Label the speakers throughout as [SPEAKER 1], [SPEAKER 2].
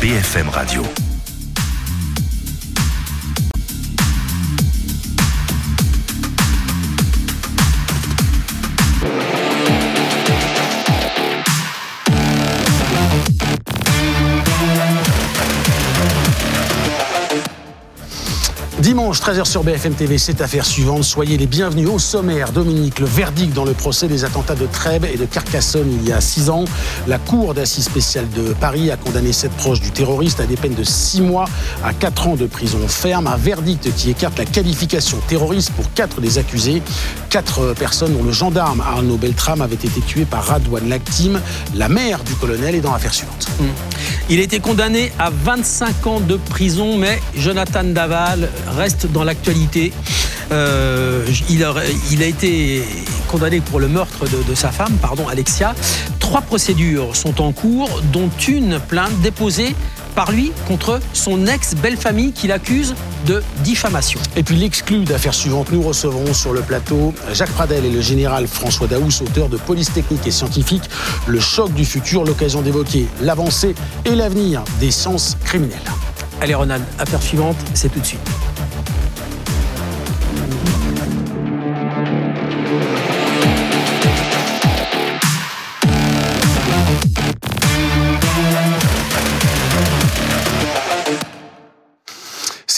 [SPEAKER 1] BFM Radio.
[SPEAKER 2] Dimanche, 13h sur BFM TV, cette affaire suivante. Soyez les bienvenus au sommaire. Dominique, le verdict dans le procès des attentats de Trèbes et de Carcassonne il y a six ans. La Cour d'assises spéciale de Paris a condamné sept proches du terroriste à des peines de six mois à quatre ans de prison ferme. Un verdict qui écarte la qualification terroriste pour quatre des accusés. Quatre personnes dont le gendarme Arnaud Beltrame avait été tué par Radouane Lactime, la mère du colonel, est dans l'affaire suivante.
[SPEAKER 3] Il a été condamné à 25 ans de prison, mais Jonathan Daval reste dans l'actualité. Euh, il, a, il, a, été condamné pour le meurtre de, de, sa femme, pardon, Alexia. Trois procédures sont en cours, dont une plainte déposée par lui contre son ex-belle-famille qu'il accuse de diffamation.
[SPEAKER 2] Et puis l'exclu d'affaires suivantes, nous recevrons sur le plateau Jacques Pradel et le général François Daous, auteur de Police technique et scientifique, le choc du futur, l'occasion d'évoquer l'avancée et l'avenir des sciences criminelles.
[SPEAKER 3] Allez Ronald, affaire suivante, c'est tout de suite.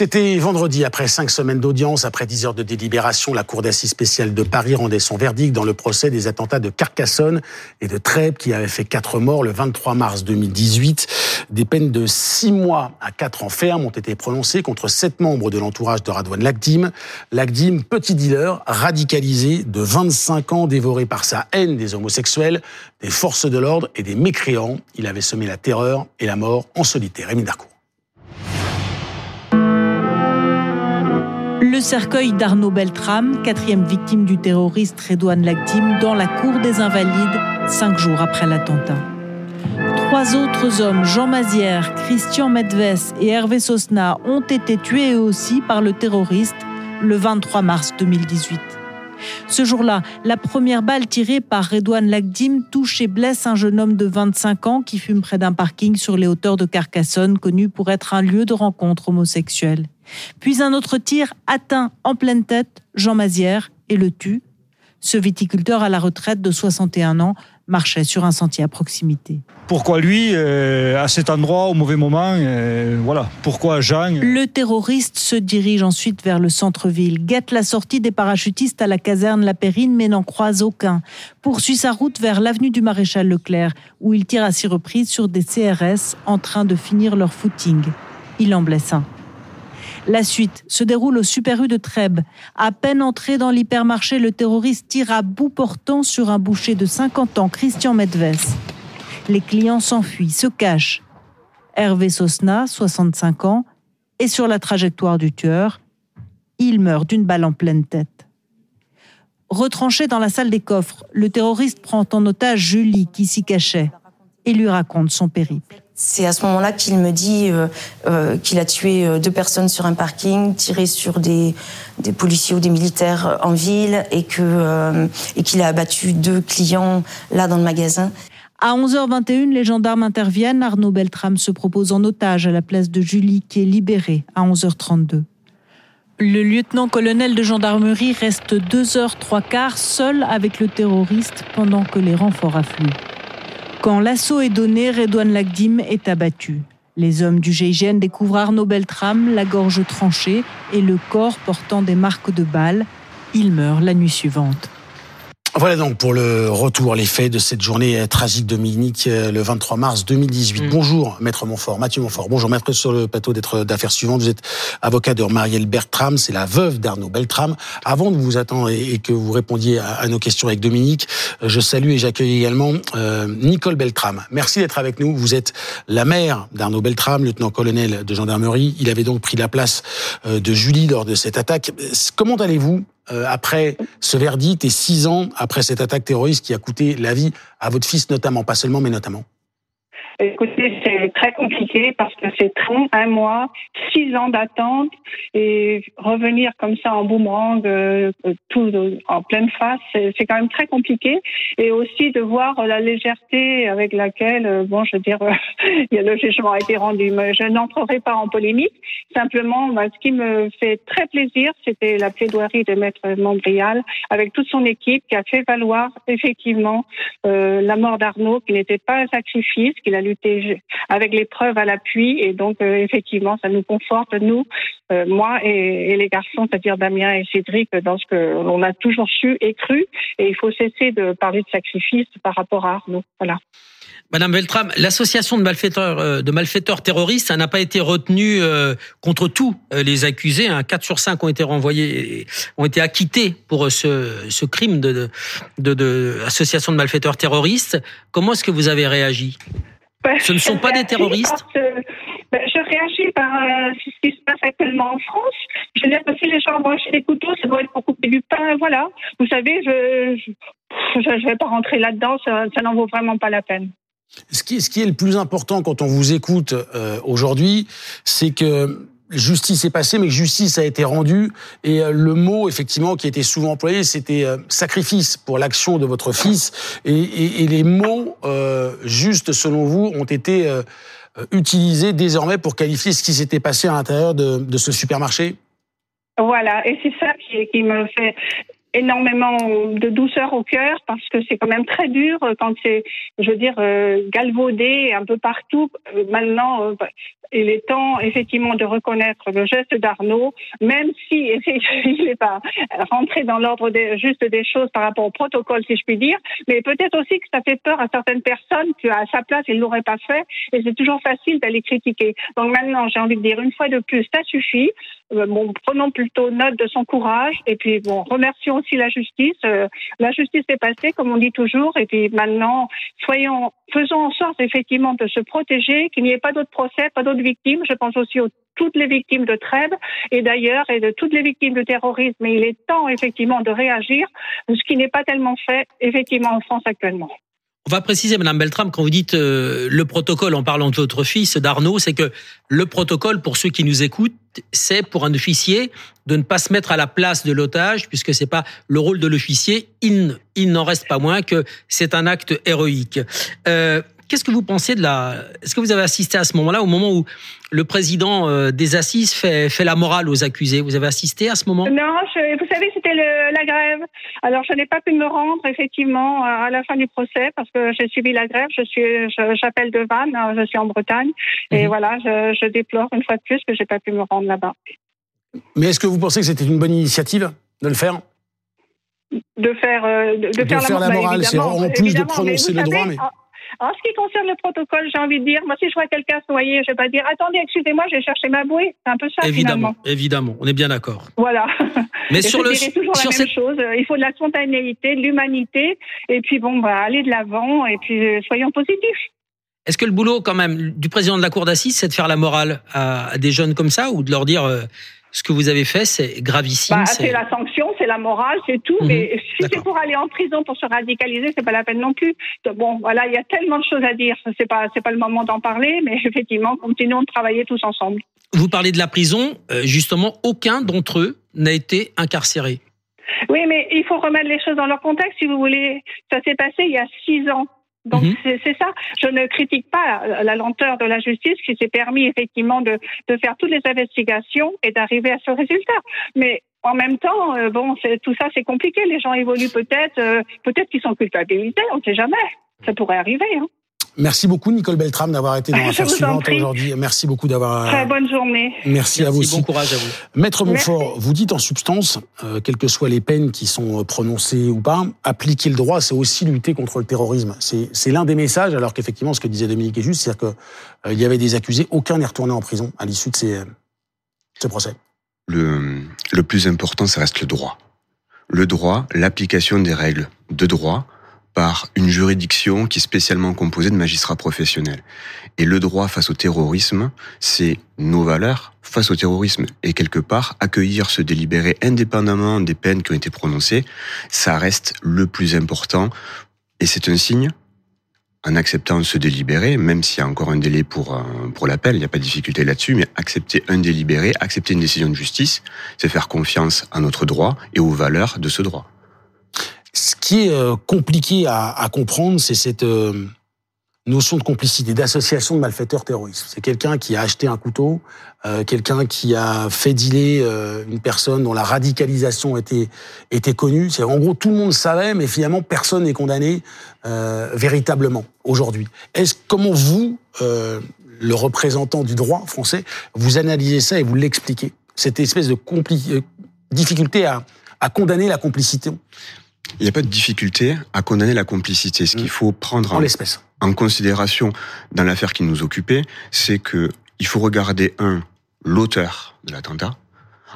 [SPEAKER 2] C'était vendredi, après cinq semaines d'audience, après dix heures de délibération, la Cour d'assises spéciale de Paris rendait son verdict dans le procès des attentats de Carcassonne et de Trèbes qui avaient fait quatre morts le 23 mars 2018. Des peines de six mois à quatre ans ferme ont été prononcées contre sept membres de l'entourage de Radouane Lagdim. Lagdim, petit dealer, radicalisé de 25 ans, dévoré par sa haine des homosexuels, des forces de l'ordre et des mécréants. Il avait semé la terreur et la mort en solitaire. Rémi Darcourt.
[SPEAKER 4] Le cercueil d'Arnaud Beltrame, quatrième victime du terroriste Redouane Lagdim, dans la cour des Invalides, cinq jours après l'attentat. Trois autres hommes, Jean Mazière, Christian Medves et Hervé Sosna, ont été tués aussi par le terroriste le 23 mars 2018. Ce jour-là, la première balle tirée par Redouane Lagdim touche et blesse un jeune homme de 25 ans qui fume près d'un parking sur les hauteurs de Carcassonne, connu pour être un lieu de rencontre homosexuelle. Puis un autre tir atteint en pleine tête Jean Mazière et le tue. Ce viticulteur à la retraite de 61 ans marchait sur un sentier à proximité.
[SPEAKER 5] Pourquoi lui, euh, à cet endroit, au mauvais moment euh, Voilà. Pourquoi Jean
[SPEAKER 4] Le terroriste se dirige ensuite vers le centre-ville, guette la sortie des parachutistes à la caserne La Périne, mais n'en croise aucun. Poursuit sa route vers l'avenue du Maréchal Leclerc, où il tire à six reprises sur des CRS en train de finir leur footing. Il en blesse un. La suite se déroule au Super U de Trèbes. À peine entré dans l'hypermarché, le terroriste tire à bout portant sur un boucher de 50 ans, Christian Medves. Les clients s'enfuient, se cachent. Hervé Sosna, 65 ans, est sur la trajectoire du tueur. Il meurt d'une balle en pleine tête. Retranché dans la salle des coffres, le terroriste prend en otage Julie qui s'y cachait et lui raconte son périple.
[SPEAKER 6] C'est à ce moment-là qu'il me dit euh, euh, qu'il a tué euh, deux personnes sur un parking, tiré sur des, des policiers ou des militaires en ville et que euh, et qu'il a abattu deux clients là dans le magasin.
[SPEAKER 4] À 11h21, les gendarmes interviennent. Arnaud Beltrame se propose en otage à la place de Julie, qui est libérée à 11h32. Le lieutenant-colonel de gendarmerie reste 2h trois quarts seul avec le terroriste pendant que les renforts affluent. Quand l'assaut est donné, Redouane Lagdim est abattu. Les hommes du GIGN découvrent Arnaud Beltrame, la gorge tranchée et le corps portant des marques de balles. Il meurt la nuit suivante.
[SPEAKER 2] Voilà donc pour le retour, les faits de cette journée tragique de Dominique le 23 mars 2018. Mmh. Bonjour, maître Montfort, Mathieu Montfort. Bonjour, maître sur le plateau d'être d'affaires suivantes. Vous êtes avocat de Marielle Bertram, c'est la veuve d'Arnaud Beltram. Avant de vous attendre et que vous répondiez à, nos questions avec Dominique, je salue et j'accueille également euh, Nicole Beltram. Merci d'être avec nous. Vous êtes la mère d'Arnaud Beltram, lieutenant-colonel de gendarmerie. Il avait donc pris la place euh, de Julie lors de cette attaque. Comment allez-vous euh, après ce verdict et six ans après cette attaque terroriste qui a coûté la vie à votre fils notamment, pas seulement, mais notamment
[SPEAKER 1] Écoutez, c'est très compliqué parce que c'est un mois, six ans d'attente et revenir comme ça en boomerang, euh, tout en pleine face, c'est quand même très compliqué. Et aussi de voir la légèreté avec laquelle, euh, bon, je veux dire, le jugement a été rendu. Mais je n'entrerai pas en polémique. Simplement, ce qui me fait très plaisir, c'était la plaidoirie de Maître Montbrial avec toute son équipe qui a fait valoir effectivement euh, la mort d'Arnaud, qui n'était pas un sacrifice, qu'il lutté avec les preuves à l'appui. Et donc, euh, effectivement, ça nous conforte, nous, euh, moi et, les garçons, c'est-à-dire Damien et Cédric, dans ce que l'on a toujours su et cru. Et il faut cesser de parler de sacrifice par rapport à Arnaud. Voilà.
[SPEAKER 3] Madame Beltram, l'association de malfaiteurs, euh, de malfaiteurs terroristes, ça n'a pas été retenu contre tous les accusés. Hein. 4 sur 5 ont été renvoyés, ont été acquittés pour ce, ce crime de, de, de, malfaiteurs terroristes. Comment est-ce que vous avez réagi? Ce ne sont pas des terroristes
[SPEAKER 1] ben, Je réagis par euh, ce qui se passe actuellement en France. Je veux dire que si les gens chez des couteaux, ça doit être pour couper du pain. Voilà. Vous savez, je ne vais pas rentrer là-dedans, ça, ça n'en vaut vraiment pas la peine.
[SPEAKER 2] Ce qui, ce qui est le plus important quand on vous écoute euh, aujourd'hui, c'est que justice est passée, mais justice a été rendue. Et euh, le mot, effectivement, qui était souvent employé, c'était euh, sacrifice pour l'action de votre fils. Et, les mots euh, justes, selon vous, ont été euh, utilisés désormais pour qualifier ce qui s'était passé à l'intérieur de, de, ce supermarché?
[SPEAKER 1] Voilà, et c'est ça qui, qui, me fait énormément de douceur au cœur parce que c'est quand même très dur quand c'est, je veux dire, euh, galvaudé un peu partout. Maintenant, euh, il est temps effectivement de reconnaître le geste d'Arnaud, même si il n'est pas rentré dans l'ordre juste des choses par rapport au protocole, si je puis dire, mais peut-être aussi que ça fait peur à certaines personnes qu'à sa place, il l'aurait pas fait, et c'est toujours facile d'aller critiquer. Donc maintenant, j'ai envie de dire une fois de plus, ça suffit. Euh, bon, prenons plutôt note de son courage, et puis bon, remercions aussi la justice. Euh, la justice est passée, comme on dit toujours, et puis maintenant, soyons, faisons en sorte effectivement de se protéger, qu'il n'y ait pas d'autres procès, pas d'autres victimes. Je pense aussi aux toutes les victimes de trêve et d'ailleurs et de toutes les victimes de terrorisme. Mais il est temps effectivement de réagir, ce qui n'est pas tellement fait effectivement en France actuellement.
[SPEAKER 3] On va préciser, Madame Beltram, quand vous dites euh, le protocole en parlant de votre fils, d'Arnaud, c'est que le protocole, pour ceux qui nous écoutent, c'est pour un officier de ne pas se mettre à la place de l'otage, puisque c'est pas le rôle de l'officier. Il, il n'en reste pas moins que c'est un acte héroïque. Euh, Qu'est-ce que vous pensez de la Est-ce que vous avez assisté à ce moment-là, au moment où le président euh, des assises fait, fait la morale aux accusés? Vous avez assisté à ce moment?
[SPEAKER 1] Non, je, vous savez, c'était la grève. Alors, je n'ai pas pu me rendre effectivement à la fin du procès parce que j'ai subi la grève. Je suis, j'appelle de Vannes, hein, je suis en Bretagne, et mhm. voilà, je, je, déplore une fois de plus que j'ai pas pu me rendre là-bas.
[SPEAKER 2] Mais est-ce que vous pensez que c'était une bonne initiative de le faire?
[SPEAKER 1] De faire, euh, de, de,
[SPEAKER 2] faire,
[SPEAKER 1] la,
[SPEAKER 2] la morale, c'est en plus de prononcer le droit. Mais...
[SPEAKER 1] En ce qui concerne le protocole, j'ai envie de dire, moi, si je vois quelqu'un se noyer, je vais pas dire, attendez, excusez-moi, je vais chercher ma bouée. C'est un peu ça,
[SPEAKER 3] évidemment,
[SPEAKER 1] finalement.
[SPEAKER 3] Évidemment, on est bien d'accord.
[SPEAKER 1] Voilà.
[SPEAKER 3] Mais sur
[SPEAKER 1] je
[SPEAKER 3] le,
[SPEAKER 1] toujours
[SPEAKER 3] sur
[SPEAKER 1] la même chose. Il faut de la spontanéité, de l'humanité, et puis bon, bah, aller de l'avant, et puis euh, soyons positifs.
[SPEAKER 3] Est-ce que le boulot, quand même, du président de la cour d'assises, c'est de faire la morale à, des jeunes comme ça, ou de leur dire, euh, ce que vous avez fait, c'est gravissime.
[SPEAKER 1] Bah, c'est la sanction, c'est la morale, c'est tout. Mhm. Mais si c'est pour aller en prison pour se radicaliser, c'est pas la peine non plus. Bon, voilà, il y a tellement de choses à dire. C'est pas, c'est pas le moment d'en parler, mais effectivement, continuons de travailler tous ensemble.
[SPEAKER 3] Vous parlez de la prison. Euh, justement, aucun d'entre eux n'a été incarcéré.
[SPEAKER 1] Oui, mais il faut remettre les choses dans leur contexte, si vous voulez. Ça s'est passé il y a six ans. Donc mhm. c'est ça. Je ne critique pas la lenteur de la justice qui s'est permis effectivement de, de, faire toutes les investigations et d'arriver à ce résultat. Mais en même temps, euh, bon, tout ça c'est compliqué. Les gens évoluent peut-être, euh, peut-être qu'ils sont culpabilisés, on ne sait jamais. Ça pourrait arriver. Hein.
[SPEAKER 2] Merci beaucoup Nicole Beltram d'avoir été dans l'affaire suivante aujourd'hui. Merci beaucoup d'avoir.
[SPEAKER 1] Très bonne journée.
[SPEAKER 2] Merci, à vous aussi.
[SPEAKER 3] Bon courage à vous.
[SPEAKER 2] Maître Montfort, vous dites en substance, euh, quelles que soient les peines qui sont euh, prononcées ou pas, appliquer le droit, c'est aussi lutter contre le terrorisme. C'est l'un des messages, alors qu'effectivement, ce que disait Dominique est juste, c'est-à-dire qu'il euh, y avait des accusés, aucun n'est retourné en prison à l'issue de ces, euh, ce procès.
[SPEAKER 7] Le, le plus important, ça reste le droit. Le droit, l'application des règles de droit par une juridiction qui est spécialement composée de magistrats professionnels. Et le droit face au terrorisme, c'est nos valeurs face au terrorisme. Et quelque part, accueillir ce délibéré indépendamment des peines qui ont été prononcées, ça reste le plus important. Et c'est un signe en acceptant ce délibéré, même s'il y a encore un délai pour, euh, pour l'appel, il n'y a pas de difficulté là-dessus, mais accepter un délibéré, accepter une décision de justice, c'est faire confiance à notre droit et aux valeurs de ce droit.
[SPEAKER 2] Ce qui est euh, compliqué à, à comprendre, c'est cette euh, notion de complicité, d'association de malfaiteurs terroristes. C'est quelqu'un qui a acheté un couteau, euh, quelqu'un qui a fait dealer euh, une personne dont la radicalisation était, était connue. C'est en gros tout le monde savait, mais finalement personne n'est condamné euh, véritablement aujourd'hui. Est-ce comment vous, euh, le représentant du droit français, vous analysez ça et vous l'expliquez? Cette espèce de difficulté à, à condamner la complicité
[SPEAKER 7] Il n'y a pas de difficulté à condamner la complicité. Ce qu'il faut prendre
[SPEAKER 2] en
[SPEAKER 7] en, en considération dans l'affaire qui nous occupait, c'est que il faut regarder un l'auteur de l'attentat.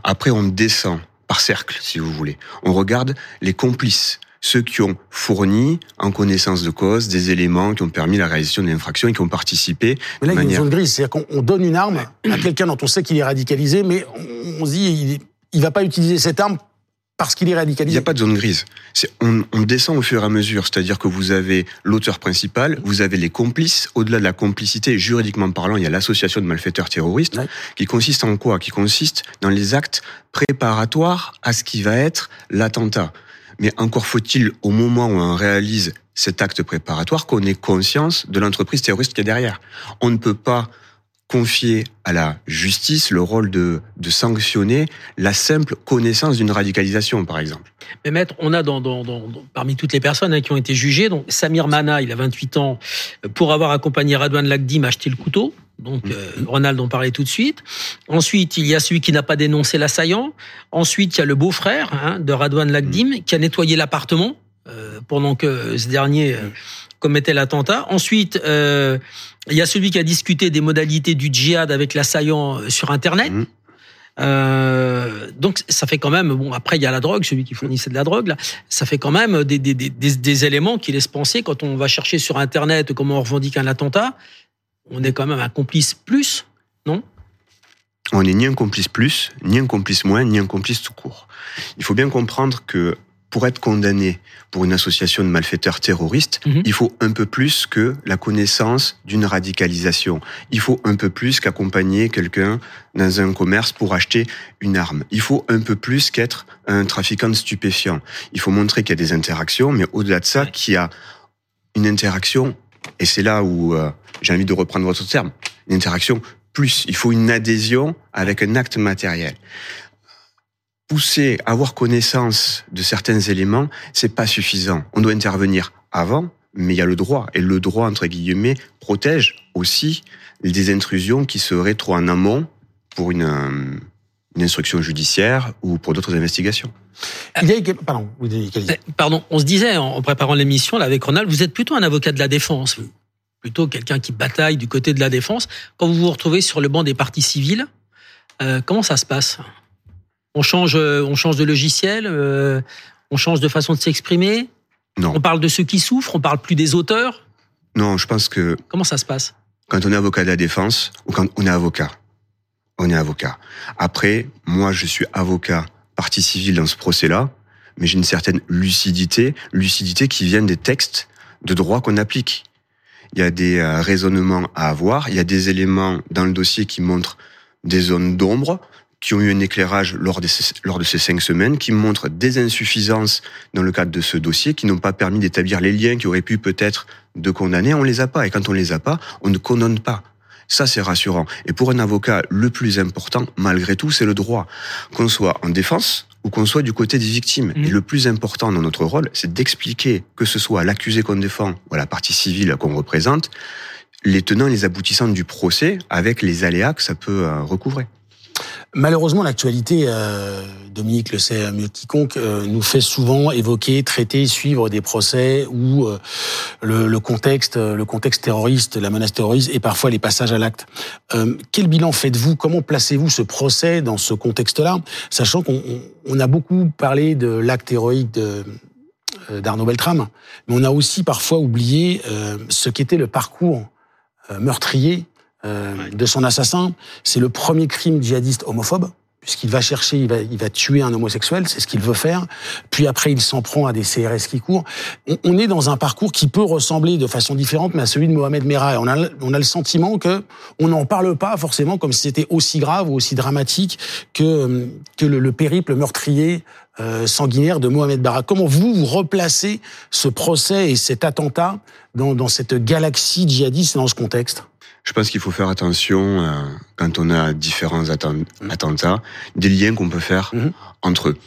[SPEAKER 7] Après, on descend par cercle, si vous voulez. On regarde les complices, ceux qui ont fourni en connaissance de cause des éléments qui ont permis la réalisation de l'infraction et qui ont participé
[SPEAKER 2] Mais là,
[SPEAKER 7] de
[SPEAKER 2] il y a une zone grise. C'est-à-dire qu'on on donne une arme à quelqu'un dont on sait qu'il est radicalisé, mais on, on se dit, il, il va pas utiliser cette arme parce qu'il est
[SPEAKER 7] Il n'y
[SPEAKER 2] radicalisé.
[SPEAKER 7] a pas de zone grise. On, on descend au fur et à mesure, c'est-à-dire que vous avez l'auteur principal, vous avez les complices. Au-delà de la complicité, juridiquement parlant, il y a l'association de malfaiteurs terroristes,
[SPEAKER 2] Ouais.
[SPEAKER 7] qui consiste en quoi? Qui consiste dans les actes préparatoires à ce qui va être l'attentat. Mais encore faut-il, au moment où on réalise cet acte préparatoire, qu'on ait conscience de l'entreprise terroriste qui est derrière. On ne peut pas confier à la justice le rôle de, de sanctionner la simple connaissance d'une radicalisation, par exemple.
[SPEAKER 3] Mais maître, on a dans, dans, dans- dans- parmi toutes les personnes hein, qui ont été jugées, donc Samir Mana, il a 28 ans, euh, pour avoir accompagné Radouane Lagdim à acheter le couteau. Donc euh, Ronald en parlait tout de suite. Ensuite, il y a celui qui n'a pas dénoncé l'assaillant. Ensuite, il y a le beau-frère hein, de Radouane Lagdim qui a nettoyé l'appartement euh, pendant que ce dernier euh, commettait l'attentat. Ensuite, euh, il y a celui qui a discuté des modalités du djihad avec l'assaillant euh, sur Internet.
[SPEAKER 7] Mhm.
[SPEAKER 3] Euh, donc ça fait quand même bon après il y a la drogue celui qui fournissait de la drogue là ça fait quand même des, des, des, des, des éléments qui laissent penser quand on va chercher sur internet comment on revendique un attentat on est quand même un complice plus non?
[SPEAKER 7] On n'est ni un complice plus, ni un complice moins, ni un complice tout court. Il faut bien comprendre que pour être condamné pour une association de malfaiteurs terroristes,
[SPEAKER 3] Mhm.
[SPEAKER 7] il faut un peu plus que la connaissance d'une radicalisation. Il faut un peu plus qu'accompagner quelqu'un dans un commerce pour acheter une arme. Il faut un peu plus qu'être un trafiquant de stupéfiants. Il faut montrer qu'il y a des interactions, mais au-delà de ça,
[SPEAKER 3] Ouais.
[SPEAKER 7] qu'il y a une interaction, et c'est là où euh, j'ai envie de reprendre votre terme, une interaction plus. Il faut une adhésion avec un acte matériel. Pousser, avoir connaissance de certains éléments, c'est pas suffisant. On doit intervenir avant, mais il y a le droit. Et le droit, entre guillemets, protège aussi des intrusions qui seraient trop en amont pour une, euh, une instruction judiciaire ou pour d'autres investigations.
[SPEAKER 2] Il y a, pardon, vous dites, Khalid.
[SPEAKER 3] Eh, Pardon, on se disait en en préparant l'émission là avec Ronald, vous êtes plutôt un avocat de la défense, vous. plutôt quelqu'un qui bataille du côté de la défense. Quand vous vous retrouvez sur le banc des parties civiles, euh, comment ça se passe? On change, euh, on change de logiciel, euh, on change de façon de s'exprimer?
[SPEAKER 7] Non.
[SPEAKER 3] On parle de ceux qui souffrent, on parle plus des auteurs?
[SPEAKER 7] Non, je pense que
[SPEAKER 3] Comment ça se passe?
[SPEAKER 7] quand on est avocat de la défense ou quand on est avocat. On est avocat. Après, moi, je suis avocat partie civile dans ce procès-là, mais j'ai une certaine lucidité, lucidité qui vient des textes de droit qu'on applique. Il y a des euh, raisonnements à avoir, il y a des éléments dans le dossier qui montrent des zones d'ombre, qui ont eu un éclairage lors de, ces, lors de ces cinq semaines, qui montrent des insuffisances dans le cadre de ce dossier, qui n'ont pas permis d'établir les liens qui auraient pu peut-être de condamner. On les a pas. Et quand on les a pas, on ne condamne pas. Ça, c'est rassurant. Et pour un avocat, le plus important, malgré tout, c'est le droit. Qu'on soit en défense ou qu'on soit du côté des victimes.
[SPEAKER 3] Mhm.
[SPEAKER 7] Et le plus important dans notre rôle, c'est d'expliquer, que ce soit à l'accusé qu'on défend ou à la partie civile qu'on représente, les tenants et les aboutissants du procès avec les aléas que ça peut euh, recouvrer.
[SPEAKER 2] Malheureusement, l'actualité, euh, Dominique le sait mieux que quiconque, euh, nous fait souvent évoquer, traiter, suivre des procès où euh, le, le contexte, le contexte terroriste, la menace terroriste et parfois les passages à l'acte. Euh, quel bilan faites-vous? Comment placez-vous ce procès dans ce contexte-là, sachant qu'on on- on a beaucoup parlé de l'acte héroïque euh, d'Arnaud Beltrame, mais on a aussi parfois oublié euh, ce qu'était le parcours euh, meurtrier euh, de son assassin. C'est le premier crime djihadiste homophobe, puisqu'il va chercher, il va, il va tuer un homosexuel, c'est ce qu'il veut faire. Puis après, il s'en prend à des CRS qui courent. On, est dans un parcours qui peut ressembler de façon différente, mais à celui de Mohamed Merah. Et on a, on a le sentiment que on n'en parle pas forcément comme si c'était aussi grave ou aussi dramatique que, que le, périple meurtrier euh, sanguinaire de Mohamed Barra. Comment vous, vous replacez ce procès et cet attentat dans, dans cette galaxie djihadiste et dans ce contexte?
[SPEAKER 7] Je pense qu'il faut faire attention euh, quand on a différents mmh. attentats, des liens qu'on peut faire mmh. entre eux.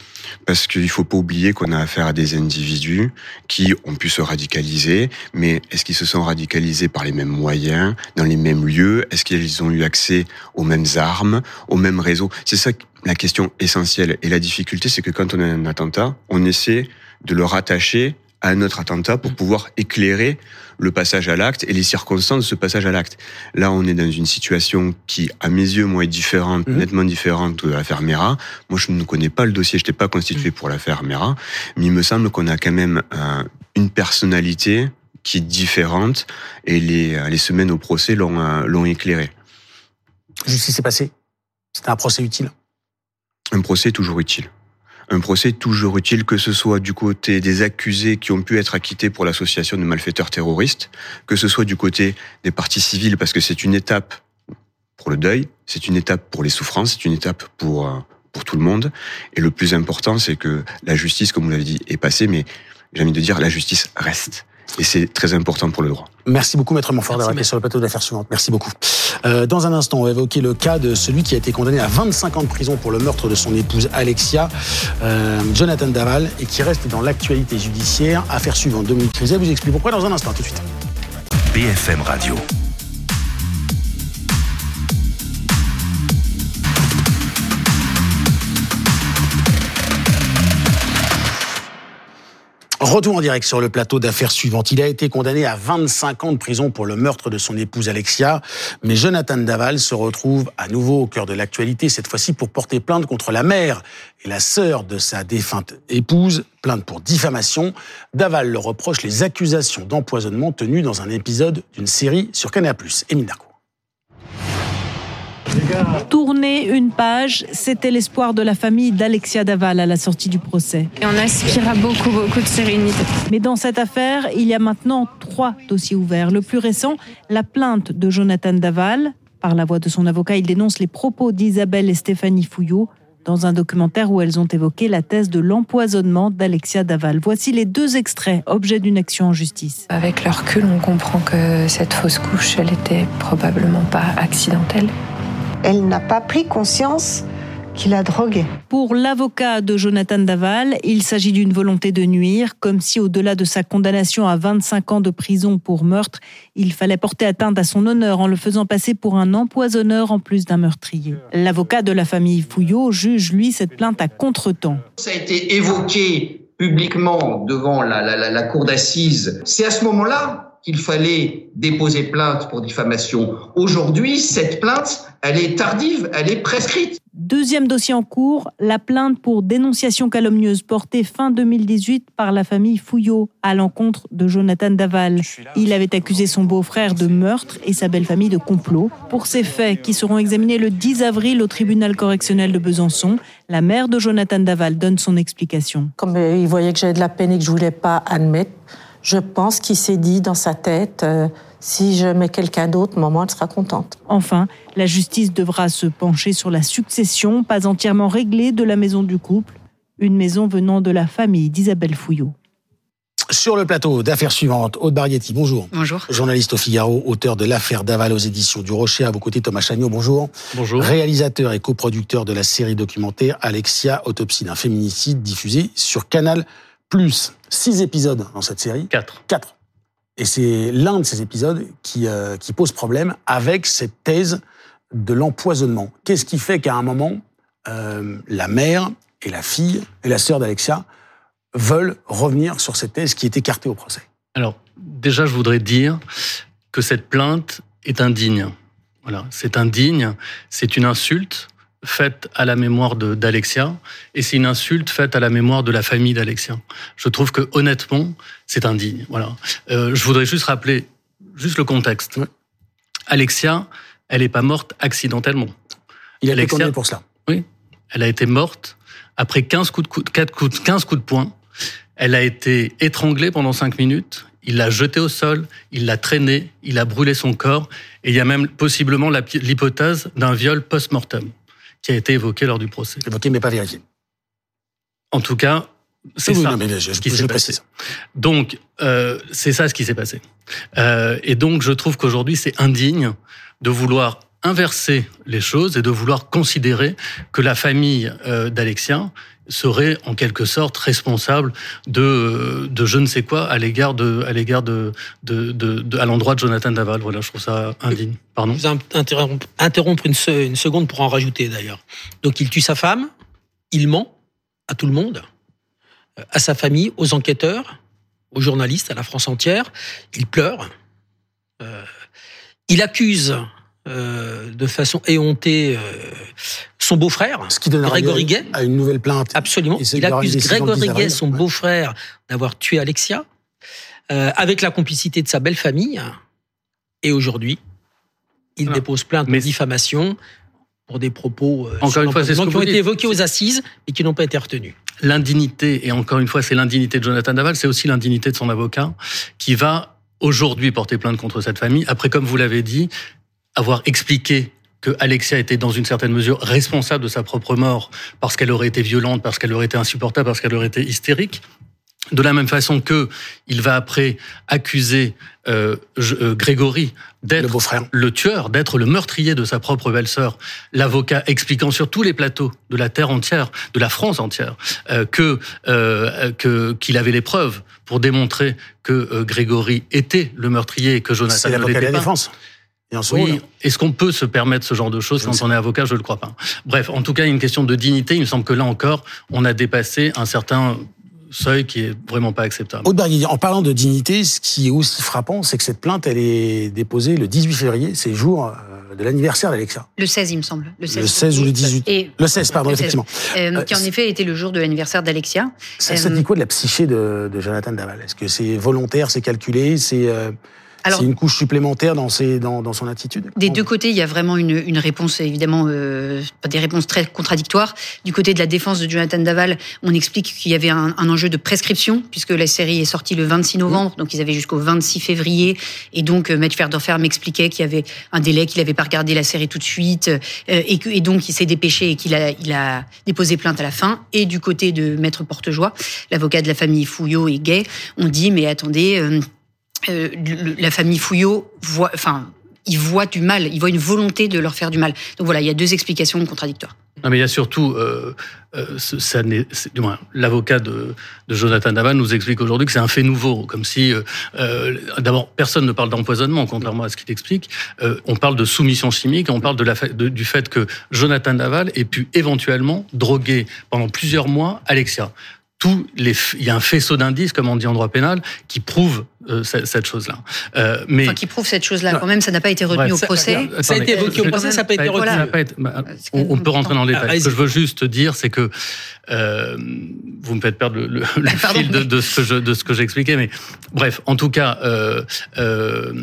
[SPEAKER 7] Parce qu'il faut pas oublier qu'on a affaire à des individus qui ont pu se radicaliser, mais est-ce qu'ils se sont radicalisés par les mêmes moyens, dans les mêmes lieux? Est-ce qu'ils ont eu accès aux mêmes armes, aux mêmes réseaux? C'est ça la question essentielle. Et la difficulté, c'est que quand on a un attentat, on essaie de le rattacher à un autre attentat pour mmh. pouvoir éclairer le passage à l'acte et les circonstances de ce passage à l'acte. Là, on est dans une situation qui, à mes yeux, moi, est différente, mmh. nettement différente de l'affaire Mera. Moi, je ne connais pas le dossier, je n'étais pas constitué mmh. pour l'affaire Mera, mais il me semble qu'on a quand même euh, une personnalité qui est différente et les, euh, les semaines au procès l'ont euh, éclairé.
[SPEAKER 2] Juste ce qui s'est passé C'était un procès utile
[SPEAKER 7] Un procès toujours utile un procès toujours utile, que ce soit du côté des accusés qui ont pu être acquittés pour l'association de malfaiteurs terroristes, que ce soit du côté des parties civiles, parce que c'est une étape pour le deuil, c'est une étape pour les souffrances, c'est une étape pour, euh, pour tout le monde. Et le plus important, c'est que la justice, comme vous l'avez dit, est passée, mais j'ai envie de dire, la justice reste. Et c'est très important pour le droit.
[SPEAKER 2] Merci beaucoup, Maître Montfort, d'avoir été sur le plateau d'affaires suivantes. Merci beaucoup. Euh, dans un instant, on va évoquer le cas de celui qui a été condamné à 25 ans de prison pour le meurtre de son épouse Alexia, euh, Jonathan Daval, et qui reste dans l'actualité judiciaire. Affaire suivante, Dominique Rizet vous explique pourquoi dans un instant, tout de suite.
[SPEAKER 8] BFM Radio.
[SPEAKER 2] Retour en direct sur le plateau d'affaires suivantes. Il a été condamné à 25 ans de prison pour le meurtre de son épouse Alexia, mais Jonathan Daval se retrouve à nouveau au cœur de l'actualité, cette fois-ci pour porter plainte contre la mère et la sœur de sa défunte épouse, plainte pour diffamation. Daval leur reproche les accusations d'empoisonnement tenues dans un épisode d'une série sur Canal+. Émile Darco.
[SPEAKER 4] Tourner une page, c'était l'espoir de la famille d'Alexia Daval à la sortie du procès.
[SPEAKER 9] Et on aspire beaucoup, beaucoup de sérénité.
[SPEAKER 4] Mais dans cette affaire, il y a maintenant trois dossiers ouverts. Le plus récent, la plainte de Jonathan Daval. Par la voix de son avocat, il dénonce les propos d'Isabelle et Stéphanie Fouillot dans un documentaire où elles ont évoqué la thèse de l'empoisonnement d'Alexia Daval. Voici les deux extraits, objets d'une action en justice.
[SPEAKER 9] Avec le recul, on comprend que cette fausse couche, elle était probablement pas accidentelle
[SPEAKER 10] elle n'a pas pris conscience qu'il a drogué.
[SPEAKER 4] Pour l'avocat de Jonathan Daval, il s'agit d'une volonté de nuire, comme si au-delà de sa condamnation à 25 ans de prison pour meurtre, il fallait porter atteinte à son honneur en le faisant passer pour un empoisonneur en plus d'un meurtrier. L'avocat de la famille Fouillot juge, lui, cette plainte à contretemps.
[SPEAKER 11] Ça a été évoqué publiquement devant la, la cour d'assises. C'est à ce moment-là qu'il fallait déposer plainte pour diffamation. Aujourd'hui, cette plainte, elle est tardive, elle est prescrite.
[SPEAKER 4] Deuxième dossier en cours, la plainte pour dénonciation calomnieuse portée fin 2018 par la famille Fouillot à l'encontre de Jonathan Daval. Il avait accusé son beau-frère de meurtre et sa belle-famille de complot. Pour ces faits qui seront examinés le 10 avril au tribunal correctionnel de Besançon, la mère de Jonathan Daval donne son explication.
[SPEAKER 10] Comme euh, il voyait que j'avais de la peine et que je voulais pas admettre, je pense qu'il s'est dit dans sa tête, euh, si je mets quelqu'un d'autre, maman, elle sera contente.
[SPEAKER 4] Enfin, la justice devra se pencher sur la succession, pas entièrement réglée, de la maison du couple, une maison venant de la famille d'Isabelle Fouillot.
[SPEAKER 2] Sur le plateau d'affaires suivantes, Aude Barietti, bonjour.
[SPEAKER 12] Bonjour.
[SPEAKER 2] Journaliste au Figaro, auteur de l'affaire Daval aux éditions du Rocher. À vos côtés, Thomas Chagnot, bonjour.
[SPEAKER 13] Bonjour.
[SPEAKER 2] Réalisateur et coproducteur de la série documentaire Alexia, autopsie d'un féminicide, diffusée sur Canal plus six épisodes dans cette série.
[SPEAKER 13] Quatre.
[SPEAKER 2] Quatre. Et c'est l'un de ces épisodes qui, euh, qui pose problème avec cette thèse de l'empoisonnement. Qu'est-ce qui fait qu'à un moment, euh, la mère et la fille et la sœur d'Alexia veulent revenir sur cette thèse qui est écartée au procès?
[SPEAKER 13] Alors, déjà, je voudrais dire que cette plainte est indigne. Voilà, c'est indigne, c'est une insulte faite à la mémoire d'Alexia et c'est une insulte faite à la mémoire de la famille d'Alexia. Je trouve que honnêtement, c'est indigne. Voilà. Euh, je voudrais juste rappeler juste le contexte. Alexia, elle n'est pas morte accidentellement.
[SPEAKER 2] Il a été condamné pour cela.
[SPEAKER 13] Oui. Elle a été morte après 15 coups de, coups, 4 coups, 15 coups de poing. Elle a été étranglée pendant 5 minutes. Il l'a jetée au sol, il l'a traînée, il a brûlé son corps. Et il y a même possiblement l'hypothèse d'un viol post-mortem qui a été évoqué lors du procès.
[SPEAKER 2] Évoqué mais pas vérifié.
[SPEAKER 13] En tout cas, c'est
[SPEAKER 2] Oui,
[SPEAKER 13] ça
[SPEAKER 2] non, mais je-
[SPEAKER 13] ce qui s'est
[SPEAKER 2] précise.
[SPEAKER 13] passé. Donc, euh, c'est ça ce qui s'est passé. Euh, et donc, je trouve qu'aujourd'hui, c'est indigne de vouloir inverser les choses et de vouloir considérer que la famille euh, d'Alexia serait en quelque sorte responsable de, de je ne sais quoi à l'égard de à l'endroit de Jonathan Daval. Voilà, je trouve ça indigne.
[SPEAKER 3] Je vais interrompre, une, se- une seconde pour en rajouter d'ailleurs. Donc il tue sa femme, il ment à tout le monde, euh, à sa famille, aux enquêteurs, aux journalistes, à la France entière. Il pleure. Euh, il accuse euh, de façon éhontée euh, son beau-frère,
[SPEAKER 2] Ce qui
[SPEAKER 3] Grégory Gay.
[SPEAKER 2] à une nouvelle plainte.
[SPEAKER 3] Absolument. Il accuse
[SPEAKER 2] décision le 10
[SPEAKER 3] Grégory Gay, son
[SPEAKER 2] Ouais.
[SPEAKER 3] beau-frère, d'avoir tué Alexia, euh, avec la complicité de sa belle famille. Et aujourd'hui, il
[SPEAKER 13] Voilà.
[SPEAKER 3] dépose plainte
[SPEAKER 13] Mais-
[SPEAKER 3] de diffamation pour des propos euh,
[SPEAKER 13] Encore une fois, ce
[SPEAKER 3] qui ont été évoqués aux assises et qui n'ont pas été retenus.
[SPEAKER 13] l'indignité, et encore une fois, c'est l'indignité de Jonathan Daval, c'est aussi l'indignité de son avocat, qui va aujourd'hui porter plainte contre cette famille, après, comme vous l'avez dit, avoir expliqué que Alexia était dans une certaine mesure responsable de sa propre mort parce qu'elle aurait été violente, parce qu'elle aurait été insupportable, parce qu'elle aurait été hystérique. De la même façon que il va après accuser euh, je- euh, Grégory d'être le tueur, d'être le meurtrier de sa propre belle-sœur, l'avocat expliquant sur tous les plateaux de la terre entière, de la France entière, euh, que euh, qu'il avait les preuves pour démontrer que euh, Grégory était le meurtrier et que Jonathan
[SPEAKER 2] C'est l'avocat de la défense. Et.
[SPEAKER 13] Oui, est-ce qu'on peut se permettre ce genre de choses
[SPEAKER 2] Je
[SPEAKER 13] quand
[SPEAKER 2] sais
[SPEAKER 13] on est avocat? Je ne le crois pas. Bref, en tout cas, il y a une question de dignité. Il me semble que là encore, on a dépassé un certain seuil qui est vraiment pas acceptable.
[SPEAKER 2] En parlant de dignité, ce qui est aussi frappant, c'est que cette plainte, elle est déposée le 18 février, c'est le jour euh, de l'anniversaire d'Alexia.
[SPEAKER 12] Le 16, il me semble. Le 16,
[SPEAKER 2] Le 16 ou le 18.
[SPEAKER 12] Et,
[SPEAKER 2] Le 16, pardon,
[SPEAKER 12] le 16.
[SPEAKER 2] effectivement.
[SPEAKER 12] Euh,
[SPEAKER 2] Euh,
[SPEAKER 12] qui en effet était le jour de l'anniversaire d'Alexia.
[SPEAKER 2] Ça, ça
[SPEAKER 12] Euh,
[SPEAKER 2] dit quoi de la psyché de, de Jonathan Daval? Est-ce que c'est volontaire, c'est calculé, c'est euh, c'est une couche supplémentaire dans, ses, dans, dans son attitude
[SPEAKER 12] Des deux côtés, il y a vraiment une, une réponse, évidemment, euh, des réponses très contradictoires. Du côté de la défense de Jonathan Daval, on explique qu'il y avait un, un enjeu de prescription, puisque la série est sortie le 26 novembre, donc ils avaient jusqu'au 26 février. Et donc, euh, Maître Ferdofer m'expliquait qu'il y avait un délai, qu'il n'avait pas regardé la série tout de suite, euh, et, que, et donc il s'est dépêché et qu'il a, il a déposé plainte à la fin. Et du côté de Maître Portejoie, l'avocat de la famille Fouillot et Gay, on dit, mais attendez... euh, euh, la famille Fouillot voit, enfin, ils voient du mal, ils voient une volonté de leur faire du mal. Donc voilà, il y a deux explications contradictoires.
[SPEAKER 13] Non, mais il y a surtout, euh, euh, ça du moins, l'avocat de, Jonathan Daval nous explique aujourd'hui que c'est un fait nouveau, comme si, d'abord, personne ne parle d'empoisonnement, contrairement à ce qu'il explique. On parle de soumission chimique, on parle du fait que Jonathan Daval ait pu éventuellement droguer pendant plusieurs mois Alexia. Il y a un faisceau d'indices, comme on dit en droit pénal, qui prouve euh, cette, cette chose-là. Euh, mais
[SPEAKER 12] Enfin, qui prouve cette chose-là. Quand même, ça n'a pas été retenu
[SPEAKER 13] Bref,
[SPEAKER 12] au procès.
[SPEAKER 3] Ça a été évoqué au procès, ça n'a pas été retenu.
[SPEAKER 13] n'a pas été- bah, on, peut rentrer dans les
[SPEAKER 3] Ah,
[SPEAKER 13] détails. Ce que je veux juste dire, c'est que euh, vous me faites perdre le, le- le
[SPEAKER 12] Pardon,
[SPEAKER 13] fil de,
[SPEAKER 12] mais-
[SPEAKER 13] de ce que je de ce que j'expliquais, mais bref, en tout cas. Euh, euh,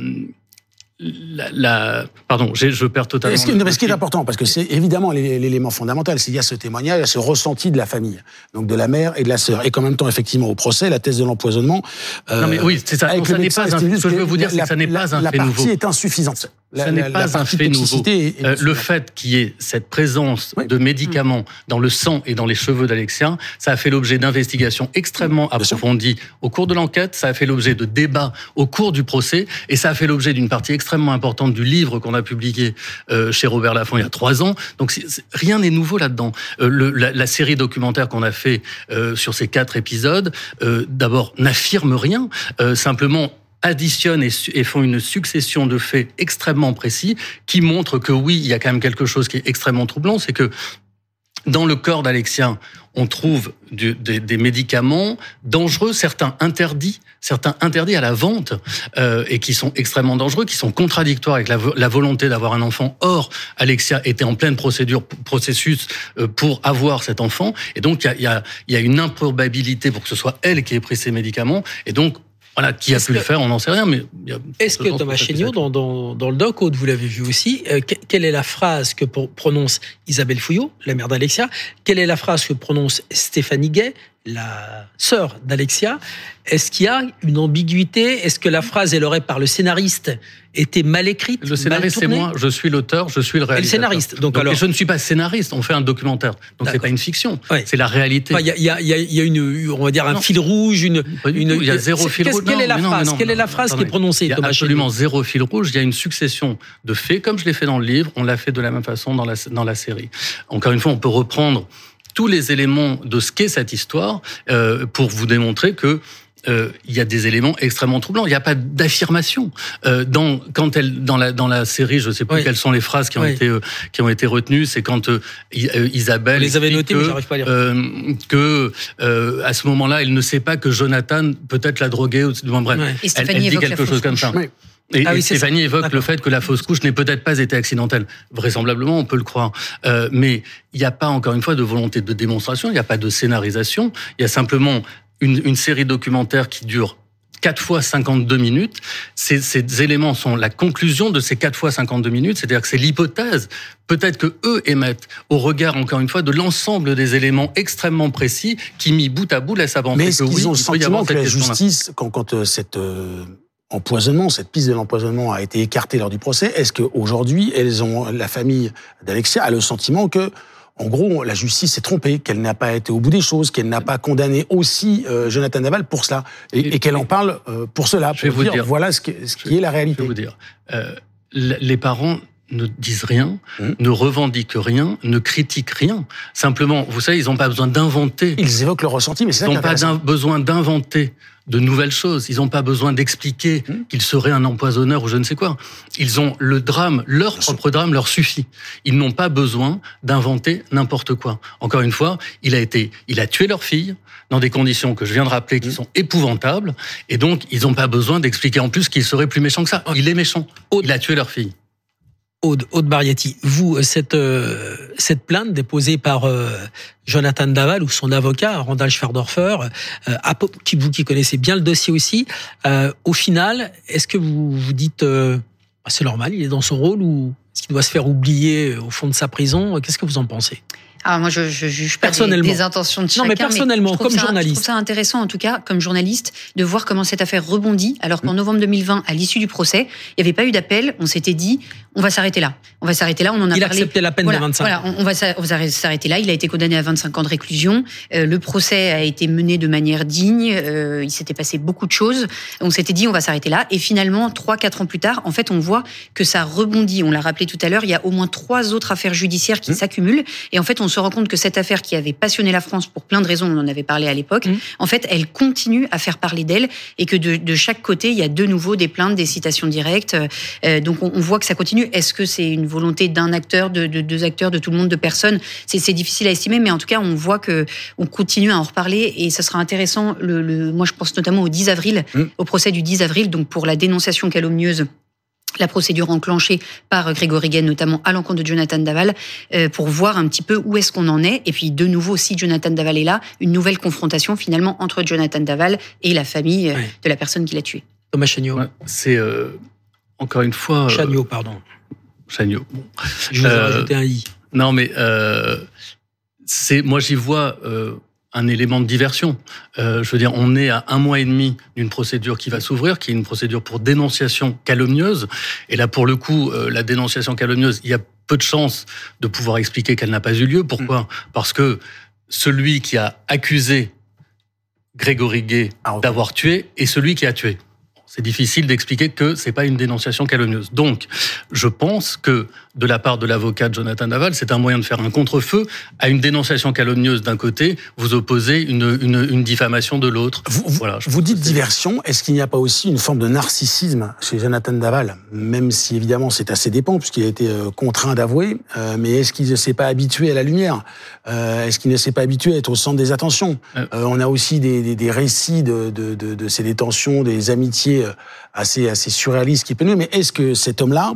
[SPEAKER 13] la, la- pardon, je perds totalement.
[SPEAKER 2] Ce qui,
[SPEAKER 13] le-
[SPEAKER 2] non, mais ce qui est important, parce que c'est évidemment l'é- l'élément fondamental, c'est qu'il y a ce témoignage, il y a ce ressenti de la famille, donc de la mère et de la sœur, et qu'en même temps, effectivement, au procès, la thèse de l'empoisonnement. euh,
[SPEAKER 13] Non, mais oui, c'est ça. Donc, ça n'est pas un- ce que je veux vous dire, c'est que ça n'est pas un
[SPEAKER 2] La
[SPEAKER 13] fait
[SPEAKER 2] partie
[SPEAKER 13] nouveau.
[SPEAKER 2] est insuffisante.
[SPEAKER 13] Ce n'est pas un fait nouveau. Euh, le fait qu'il y ait cette présence
[SPEAKER 2] Oui.
[SPEAKER 13] de médicaments dans le sang et dans les cheveux d'Alexia, ça a fait l'objet d'investigations extrêmement
[SPEAKER 2] Bien sûr.
[SPEAKER 13] approfondies au cours de l'enquête, ça a fait l'objet de débats au cours du procès, et ça a fait l'objet d'une partie extrêmement importante du livre qu'on a publié euh, chez Robert Laffont il y a trois ans. Donc rien n'est nouveau là-dedans. Euh, la, la série documentaire qu'on a fait sur ces quatre épisodes, d'abord n'affirme rien, simplement additionnent et, et font une succession de faits extrêmement précis qui montrent que oui, il y a quand même quelque chose qui est extrêmement troublant, c'est que dans le corps d'Alexia, on trouve du- des, des médicaments dangereux, certains interdits, certains interdits à la vente, euh, et qui sont extrêmement dangereux, qui sont contradictoires avec la, la volonté d'avoir un enfant. Or, Alexia était en pleine procédure, processus euh, pour avoir cet enfant, et donc il y a, y, a, y a une improbabilité pour que ce soit elle qui ait pris ces médicaments, et donc Voilà, qui a pu le faire, on n'en sait rien, mais
[SPEAKER 3] est-ce que Thomas Chéniaud, dans, dans, dans, le doc, vous l'avez vu aussi, euh, quelle est la phrase que prononce Isabelle Fouillot, la mère d'Alexia? Quelle est la phrase que prononce Stéphanie Gay, la sœur d'Alexia, est-ce qu'il y a une ambiguïté? Est-ce que la phrase, elle aurait par le scénariste été mal écrite
[SPEAKER 13] Le scénariste, c'est moi. Je suis l'auteur, je suis le réalisateur.
[SPEAKER 3] Et le scénariste. Donc, alors,
[SPEAKER 13] et je ne suis pas scénariste. On fait un documentaire. Donc c'est pas une fiction. C'est la réalité.
[SPEAKER 3] Il y, a, y, a, y, a, une, on va dire, un fil rouge, une. une
[SPEAKER 13] il y a zéro fil rouge.
[SPEAKER 3] Quelle est la phrase? Quelle est la phrase qui est prononcée
[SPEAKER 13] Il y a absolument zéro fil rouge. Il y a une succession de faits, comme je l'ai fait dans le livre. On l'a fait de la même façon dans la dans la série. Encore une fois, on peut reprendre tous les éléments de ce qu'est cette histoire euh, pour vous démontrer que euh, il y a des éléments extrêmement troublants. Il n'y a pas d'affirmation euh, dans quand elle dans la dans la série. Je ne sais plus quelles sont les phrases qui ont été euh, qui ont été retenues. C'est quand euh, Isabelle
[SPEAKER 3] les avait notées, que, mais j'arrive pas à
[SPEAKER 13] lire. que à ce moment-là, elle ne sait pas que Jonathan peut-être l'a droguée. Ou, bref, elle, elle dit quelque chose comme ça. Et, ah Stéphanie évoque le fait que la fausse couche n'ait peut-être pas été accidentelle. Vraisemblablement, on peut le croire. Euh, mais il n'y a pas, encore une fois, de volonté de démonstration, il n'y a pas de scénarisation. Il y a simplement une, une série documentaire qui dure 4 fois 52 minutes. Ces, ces, éléments sont la conclusion de ces 4 fois 52 minutes, c'est-à-dire que c'est l'hypothèse, peut-être que eux émettent, au regard, encore une fois, de l'ensemble des éléments extrêmement précis qui, mis bout à bout, laissent avancer
[SPEAKER 2] Mais est-ce qu'ils ont le sentiment que la justice, quand, quand euh, cette... Euh empoisonnement, cette piste de l'empoisonnement a été écartée lors du procès. Est-ce qu'aujourd'hui, elles ont, la famille d'Alexia a le sentiment que, en gros, la justice s'est trompée, qu'elle n'a pas été au bout des choses, qu'elle n'a pas condamné aussi euh, Jonathan Naval pour cela, et, qu'elle en parle euh, pour cela, pour
[SPEAKER 13] vous dire,
[SPEAKER 2] voilà ce, qui, ce qui est la réalité.
[SPEAKER 13] Je vais vous dire, euh, les parents ne disent rien, mmh. ne revendiquent rien, ne critiquent rien. Simplement, vous savez, ils n'ont pas besoin d'inventer.
[SPEAKER 2] Ils évoquent le ressenti, mais c'est
[SPEAKER 13] Ils n'ont pas besoin d'inventer de nouvelles choses. Ils n'ont pas besoin d'expliquer mmh. qu'ils seraient un empoisonneur ou je ne sais quoi. Ils ont le drame, leur propre drame leur suffit. Ils n'ont pas besoin d'inventer n'importe quoi. Encore une fois, il a été, il a tué leur fille dans des conditions que je viens de rappeler qui mmh. sont épouvantables, et donc ils n'ont pas besoin d'expliquer en plus qu'il serait plus méchant que ça. Il est méchant. Il a tué leur fille.
[SPEAKER 3] Aude, Aude Barietti, vous, euh, cette, euh, cette plainte déposée par euh, Jonathan Daval ou son avocat, Randall Schwerdorfer, qui, vous qui connaissez bien le dossier aussi, au final, est-ce que vous vous dites, ah, c'est normal, il est dans son rôle ou est-ce qu'il doit se faire oublier au fond de sa prison? Qu'est-ce que vous en pensez?
[SPEAKER 12] Ah, moi, je, je juge pas personnellement. Des, intentions de chacun.
[SPEAKER 3] Non, mais personnellement, comme journaliste. Je
[SPEAKER 12] trouve ça intéressant, en tout cas, comme journaliste, de voir comment cette affaire rebondit, alors qu'en mm. novembre 2020, à l'issue du procès, il n'y avait pas eu d'appel. On s'était dit, on va s'arrêter là. On va s'arrêter là. On en a
[SPEAKER 3] il
[SPEAKER 12] parlé.
[SPEAKER 3] Acceptait la peine
[SPEAKER 12] voilà,
[SPEAKER 3] de 25
[SPEAKER 12] voilà, on, va s'arrêter là. Il a été condamné à 25 ans de réclusion. Euh, le procès a été mené de manière digne. Euh, il s'était passé beaucoup de choses. On s'était dit, on va s'arrêter là. Et finalement, trois, quatre ans plus tard, en fait, on voit que ça rebondit. On l'a rappelé tout à l'heure. Il y a au moins trois autres affaires judiciaires qui mm. s'accumulent. Et en fait, on se rend compte que cette affaire qui avait passionné la France pour plein de raisons, on en avait parlé à l'époque, mmh. en fait, elle continue à faire parler d'elle et que de, chaque côté, il y a de nouveau des plaintes, des citations directes. Euh, donc on, voit que ça continue. Est-ce que c'est une volonté d'un acteur, de, deux acteurs, de tout le monde, de personnes C'est difficile à estimer, mais en tout cas, on voit que on continue à en reparler et ça sera intéressant. Le, moi, je pense notamment au 10 avril, mmh. au procès du 10 avril, donc pour la dénonciation calomnieuse la procédure enclenchée par Grégory Gain, notamment à l'encontre de Jonathan Daval, euh, pour voir un petit peu où est-ce qu'on en est. Et puis, de nouveau, si Jonathan Daval est là, une nouvelle confrontation finalement entre Jonathan Daval et la famille euh, de la personne qui l'a tué.
[SPEAKER 3] Thomas Chagnot.
[SPEAKER 13] c'est euh, encore une fois.
[SPEAKER 3] Chagnot, pardon.
[SPEAKER 13] Chagnot.
[SPEAKER 3] Je vous ai rajouté un i.
[SPEAKER 13] Non, mais c'est moi j'y vois un élément de diversion. Euh, je veux dire, on est à un mois et demi d'une procédure qui va s'ouvrir, qui est une procédure pour dénonciation calomnieuse. Et là, pour le coup, euh, la dénonciation calomnieuse, il y a peu de chances de pouvoir expliquer qu'elle n'a pas eu lieu. Pourquoi? Mm. Parce que celui qui a accusé Grégory Gay ah, d'avoir tué est celui qui a tué c'est difficile d'expliquer que c'est pas une dénonciation calomnieuse. Donc, je pense que de la part de l'avocat Jonathan Daval, c'est un moyen de faire un contre-feu à une dénonciation calomnieuse d'un côté, vous opposez une, une, une diffamation de l'autre.
[SPEAKER 2] Vous, voilà, vous dites diversion, est-ce qu'il n'y a pas aussi une forme de narcissisme chez Jonathan Daval, même si évidemment c'est assez dépend puisqu'il a été euh, contraint d'avouer, euh, mais est-ce qu'il ne s'est pas habitué à la lumière? Euh, Est-ce qu'il ne s'est pas habitué à être au centre des attentions? On a aussi des, des, des récits de, de, de, de, ces détentions, des amitiés assez, assez surréaliste qui peut nous. Mais est-ce que cet homme-là,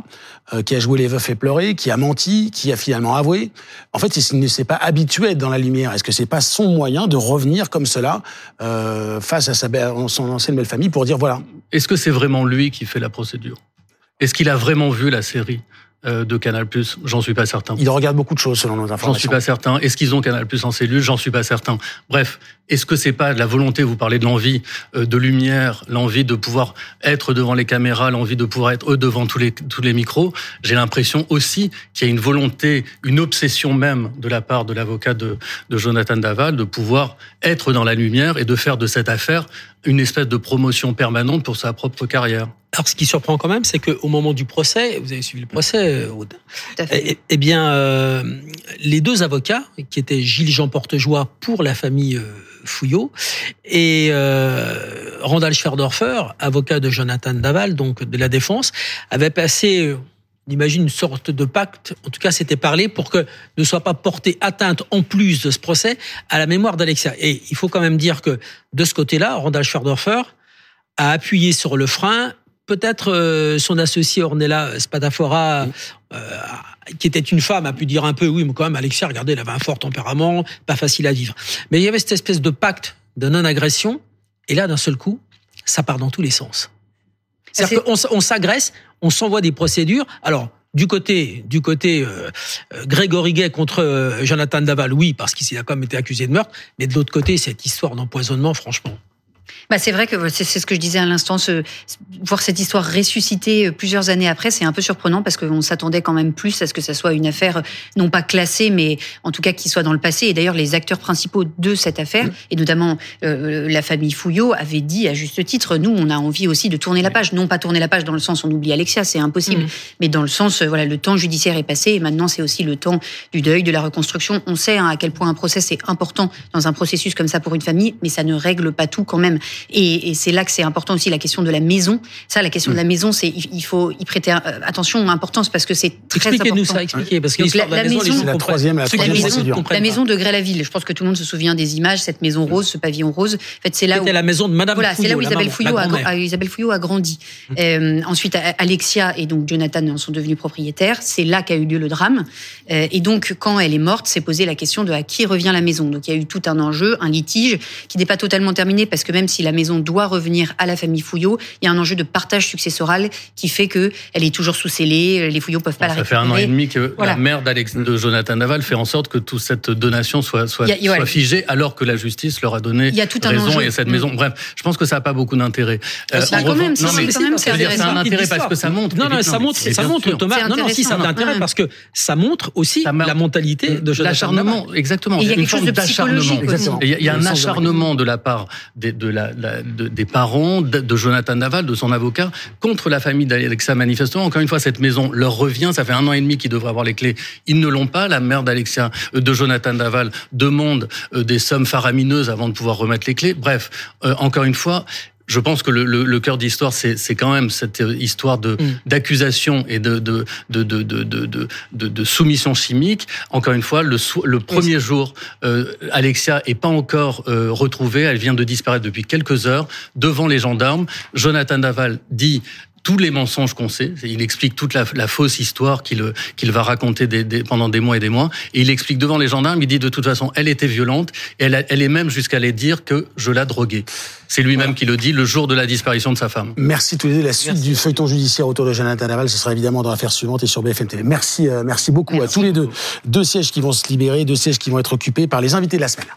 [SPEAKER 2] euh, qui a joué les veufs et pleuré, qui a menti, qui a finalement avoué, en fait, il ne s'est pas habitué à être dans la lumière. Est-ce que c'est pas son moyen de revenir comme cela euh, face à sa, son ancienne belle famille pour dire voilà.
[SPEAKER 13] Est-ce que c'est vraiment lui qui fait la procédure? Est-ce qu'il a vraiment vu la série euh, de Canal+, j'en suis pas certain.
[SPEAKER 2] Il regarde beaucoup de choses selon nos informations.
[SPEAKER 13] J'en suis pas certain. Est-ce qu'ils ont Canal+ en cellule? J'en suis pas certain. Bref, est-ce que c'est pas de la volonté Vous parlez de l'envie euh, de lumière, l'envie de pouvoir être devant les caméras, l'envie de pouvoir être eux devant tous les tous les micros? J'ai l'impression aussi qu'il y a une volonté, une obsession même de la part de l'avocat de, de Jonathan Daval de pouvoir être dans la lumière et de faire de cette affaire une espèce de promotion permanente pour sa propre carrière.
[SPEAKER 3] Alors, ce qui surprend quand même, c'est qu'au moment du procès, vous avez suivi le procès, Aude, eh, eh, bien, euh, les deux avocats, qui étaient Gilles-Jean Portejoie pour la famille euh, Fouillot, et euh, Randall Schwerdorfer, avocat de Jonathan Daval, donc de la défense, avaient passé on imagine une sorte de pacte, en tout cas c'était parlé, pour que ne soit pas porté atteinte en plus de ce procès à la mémoire d'Alexia. Et il faut quand même dire que de ce côté-là, Randall Schwerdorfer a appuyé sur le frein. Peut-être euh, son associé Ornella Spadafora, euh, qui était une femme, a pu dire un peu, oui, mais quand même, Alexia, regardez, elle avait un fort tempérament, pas facile à vivre. Mais il y avait cette espèce de pacte de non-agression, et là, d'un seul coup, ça part dans tous les sens. C'est-à-dire qu'on on, s'agresse, on s'envoie des procédures. Alors, du côté, du côté euh, Grégory Gay contre Jonathan Daval, oui, parce qu'il a quand même été accusé de meurtre. Mais de l'autre côté, cette histoire d'empoisonnement, franchement.
[SPEAKER 12] Bah c'est vrai que c'est ce que je disais à l'instant, voir cette histoire ressusciter euh, plusieurs années après, c'est un peu surprenant parce qu'on s'attendait quand même plus à ce que ça soit une affaire euh, non pas classée, mais en tout cas qui soit dans le passé. Et d'ailleurs, les acteurs principaux de cette affaire, et notamment euh, la famille Fouillot, avaient dit à juste titre, nous, on a envie aussi de tourner la page. Non pas tourner la page dans le sens on oublie Alexia, c'est impossible, mm. mais dans le sens, voilà, le temps judiciaire est passé et maintenant c'est aussi le temps du deuil, de la reconstruction. On sait hein, à quel point un procès c'est important dans un processus comme ça pour une famille, mais ça ne règle pas tout quand même. Et, et c'est là que c'est important aussi la question de la maison. Ça, la question de la mm. maison, c'est il faut y prêter euh, attention, importance parce que c'est très important.
[SPEAKER 3] Expliquez-nous ça, expliquez parce que la,
[SPEAKER 2] la, maison, la troisième, la, troisième
[SPEAKER 12] la maison, la maison de Grès-la-Ville. Je pense que tout le monde se souvient des images, cette maison rose, ce pavillon rose. En fait, c'est là où
[SPEAKER 3] la maison de Madame
[SPEAKER 12] voilà, c'est là où Isabelle Fouillot, a, Isabelle Fouillot a grandi. Mm. Euh, ensuite, Alexia et donc Jonathan en sont devenus propriétaires. C'est là qu'a eu lieu le drame. Euh, et donc, quand elle est morte, s'est posé la question de à qui revient la maison. Donc, il y a eu tout un enjeu, un litige qui n'est pas totalement terminé parce que même si la maison doit revenir à la famille Fouillot, il y a un enjeu de partage successoral qui fait que elle est toujours sous scellée, les Fouillot peuvent pas la récupérer.
[SPEAKER 13] Ça fait un an et demi que la mère de Jonathan Naval fait en sorte que toute cette donation soit, soit, soit figée, alors que la justice leur a donné il y a tout raison et cette maison. Bref, je pense que ça n'a pas beaucoup d'intérêt.
[SPEAKER 12] Euh, quand même, non, mais, quand même, c'est
[SPEAKER 13] un intérêt parce que ça montre.
[SPEAKER 3] Non, non, ça montre, ça montre, Thomas. Non, non, si, ça a intérêt parce que ça montre aussi la mentalité de Jonathan
[SPEAKER 13] L'acharnement, exactement.
[SPEAKER 12] Il y a quelque chose d'acharnement.
[SPEAKER 13] Il y a un acharnement de la part des parents, de Jonathan Naval, de son avocat, contre la famille d'Alexa. Manifestement, encore une fois, cette maison leur revient. Ça fait un an et demi qu'ils devraient avoir les clés. Ils ne l'ont pas. La mère d'Alexia, euh, de Jonathan Naval, demande euh, des sommes faramineuses avant de pouvoir remettre les clés. Bref, euh, encore une fois, je pense que le, le, le cœur d'histoire, c'est quand même cette histoire de mm. d'accusation et de de de, de de, de, de, soumission chimique. Encore une fois, le, le premier jour, euh, Alexia est pas encore euh, retrouvée. Elle vient de disparaître depuis quelques heures devant les gendarmes. Jonathan Daval dit tous les mensonges qu'on sait. Il explique toute la, la fausse histoire qu'il qu'il va raconter des, des, pendant des mois et des mois. Et il explique devant les gendarmes, il dit de toute façon, elle était violente. Et elle, elle est même jusqu'à aller dire que je la droguée. C'est lui-même qui le dit le jour de la disparition de sa femme.
[SPEAKER 2] Merci tous les deux. La suite du feuilleton judiciaire autour de Jonathan Naval, ce sera évidemment dans l'affaire suivante et sur BFM TV. Merci, euh, merci beaucoup à tous les deux. Deux sièges qui vont se libérer, deux sièges qui vont être occupés par les invités de la semaine.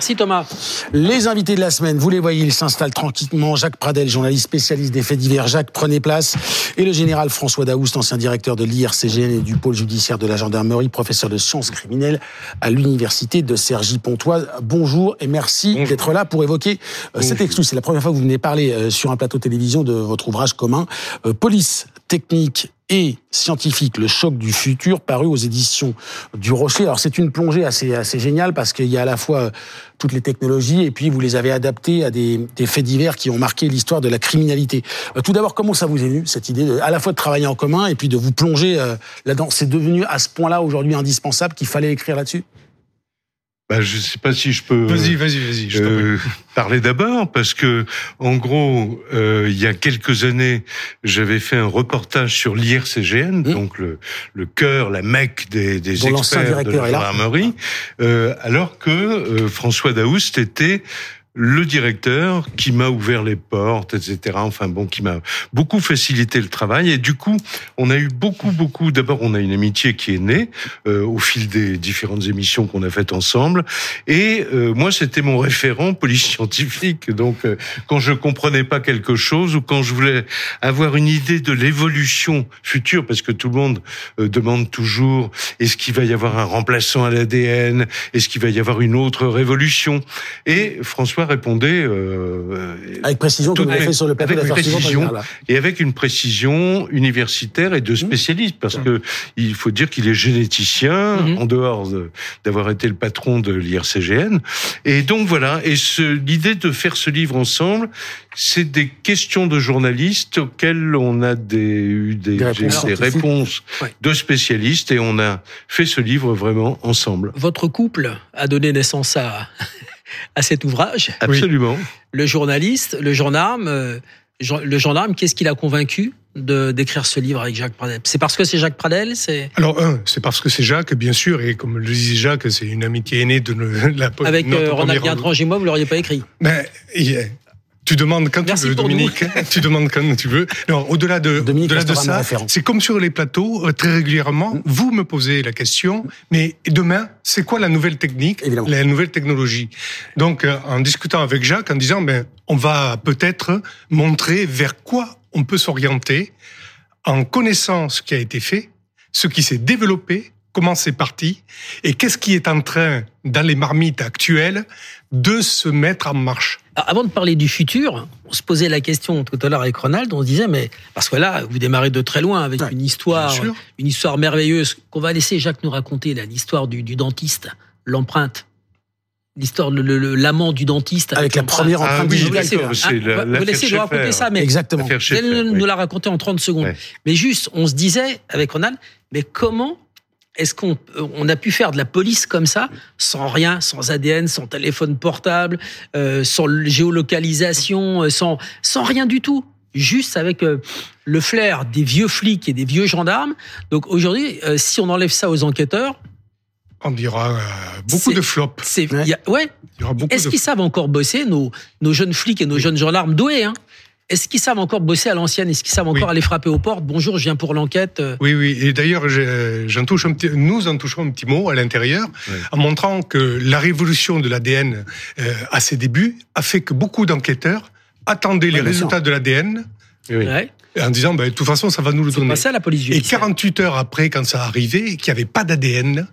[SPEAKER 3] Merci Thomas.
[SPEAKER 2] Les invités de la semaine, vous les voyez, ils s'installent tranquillement. Jacques Pradel, journaliste spécialiste des faits divers. Jacques, prenez place. Et le général François Daoust, ancien directeur de l'IRCGN et du pôle judiciaire de la gendarmerie, professeur de sciences criminelles à l'université de Cergy-Pontoise. Bonjour et merci d'être là pour évoquer euh, cette excuse. C'est la première fois que vous venez parler euh, sur un plateau télévision de votre ouvrage commun, euh, Police, technique et scientifique, le choc du futur, paru aux éditions du Rocher. Alors c'est une plongée assez, assez géniale parce qu'il y a à la fois euh, toutes les technologies et puis vous les avez adaptées à des, des faits divers qui ont marqué l'histoire de la criminalité. Euh, tout d'abord, comment ça vous est venu cette idée de, à la fois de travailler en commun et puis de vous plonger euh, là-dedans? C'est devenu à ce point-là aujourd'hui indispensable qu'il fallait écrire là-dessus?
[SPEAKER 14] Bah, je ne sais pas si je peux.
[SPEAKER 15] Vas-y, vas-y, vas-y.
[SPEAKER 14] Euh, parler d'abord parce que, en gros, euh, il y a quelques années, j'avais fait un reportage sur l'IRCGN, donc le, le cœur, la mecque des, des experts de la gendarmerie, euh, alors que euh, François Daoust était le directeur qui m'a ouvert les portes, etc. Enfin bon, qui m'a beaucoup facilité le travail. Et du coup, on a eu beaucoup, beaucoup. D'abord, on a une amitié qui est née euh, au fil des différentes émissions qu'on a faites ensemble. Et euh, moi, c'était mon référent police scientifique. Donc, euh, quand je comprenais pas quelque chose ou quand je voulais avoir une idée de l'évolution future, parce que tout le monde demande toujours est-ce qu'il va y avoir un remplaçant à l'ADN Est-ce qu'il va y avoir une autre révolution? Et François répondait
[SPEAKER 2] euh, avec précision, tout fait sur le plateau
[SPEAKER 14] avec précision et avec une précision universitaire et de mmh. spécialiste, parce que il faut dire qu'il est généticien mmh. en dehors d'avoir été le patron de l'IRCGN. Et donc voilà. Et l'idée de faire ce livre ensemble, c'est des questions de journalistes auxquelles on a des, eu des, des réponses, des réponses de spécialistes et on a fait ce livre vraiment ensemble.
[SPEAKER 3] Votre couple a donné naissance à à cet ouvrage.
[SPEAKER 14] Absolument.
[SPEAKER 3] Le journaliste, le gendarme, euh, le gendarme, qu'est-ce qu'il a convaincu de d'écrire ce livre avec Jacques Pradel? C'est parce que c'est Jacques Pradel C'est?
[SPEAKER 15] Alors un, c'est parce que c'est Jacques, bien sûr, et comme le disait Jacques, c'est une amitié aînée de, la.
[SPEAKER 3] Avec euh, Ronald Guintran moi, vous l'auriez pas écrit?
[SPEAKER 15] Mais tu demandes quand tu veux, Dominique. tu demandes quand tu veux. Non, au-delà de, au-delà de ça, c'est comme sur les plateaux, euh, très régulièrement, mm. vous me posez la question, mais demain, c'est quoi la nouvelle technique, la nouvelle technologie? Donc, euh, en discutant avec Jacques, en disant, ben, on va peut-être montrer vers quoi on peut s'orienter en connaissant ce qui a été fait, ce qui s'est développé, comment c'est parti, et qu'est-ce qui est en train, dans les marmites actuelles, de se mettre en marche.
[SPEAKER 3] Avant de parler du futur, on se posait la question tout à l'heure avec Ronald, on se disait, mais parce que là, vous démarrez de très loin avec une histoire, une histoire merveilleuse qu'on va laisser Jacques nous raconter, l'histoire du, dentiste, l'empreinte. L'histoire, de l'amant du dentiste.
[SPEAKER 2] Avec, la première empreinte
[SPEAKER 3] ah, digitale. vous laissez, nous raconter ça, mais
[SPEAKER 2] Exactement.
[SPEAKER 3] Elle nous l'a raconté en 30 secondes. Mais juste, on se disait avec Ronald, mais comment est-ce qu'on on a pu faire de la police comme ça, sans rien, sans ADN, sans téléphone portable, euh, sans géolocalisation, euh, sans, sans rien du tout Juste avec euh, le flair des vieux flics et des vieux gendarmes. Donc aujourd'hui, si on enlève ça aux enquêteurs,
[SPEAKER 15] on dira beaucoup de flops.
[SPEAKER 3] ouais. Est-ce qu'ils savent encore bosser, nos, nos jeunes flics et nos jeunes gendarmes doués hein? Est-ce qu'ils savent encore bosser à l'ancienne? Est-ce qu'ils savent encore aller frapper aux portes? Bonjour, je viens pour l'enquête.
[SPEAKER 15] Oui, oui. Et d'ailleurs, j'en touche un petit, nous en touchons un petit mot à l'intérieur, en montrant que la révolution de l'ADN euh, à ses débuts a fait que beaucoup d'enquêteurs attendaient les résultats de l'ADN. En disant, ben, de toute façon, ça va nous le donner.
[SPEAKER 3] à la police
[SPEAKER 15] Et 48 heures après, quand ça arrivait, qu'il n'y avait pas d'ADN,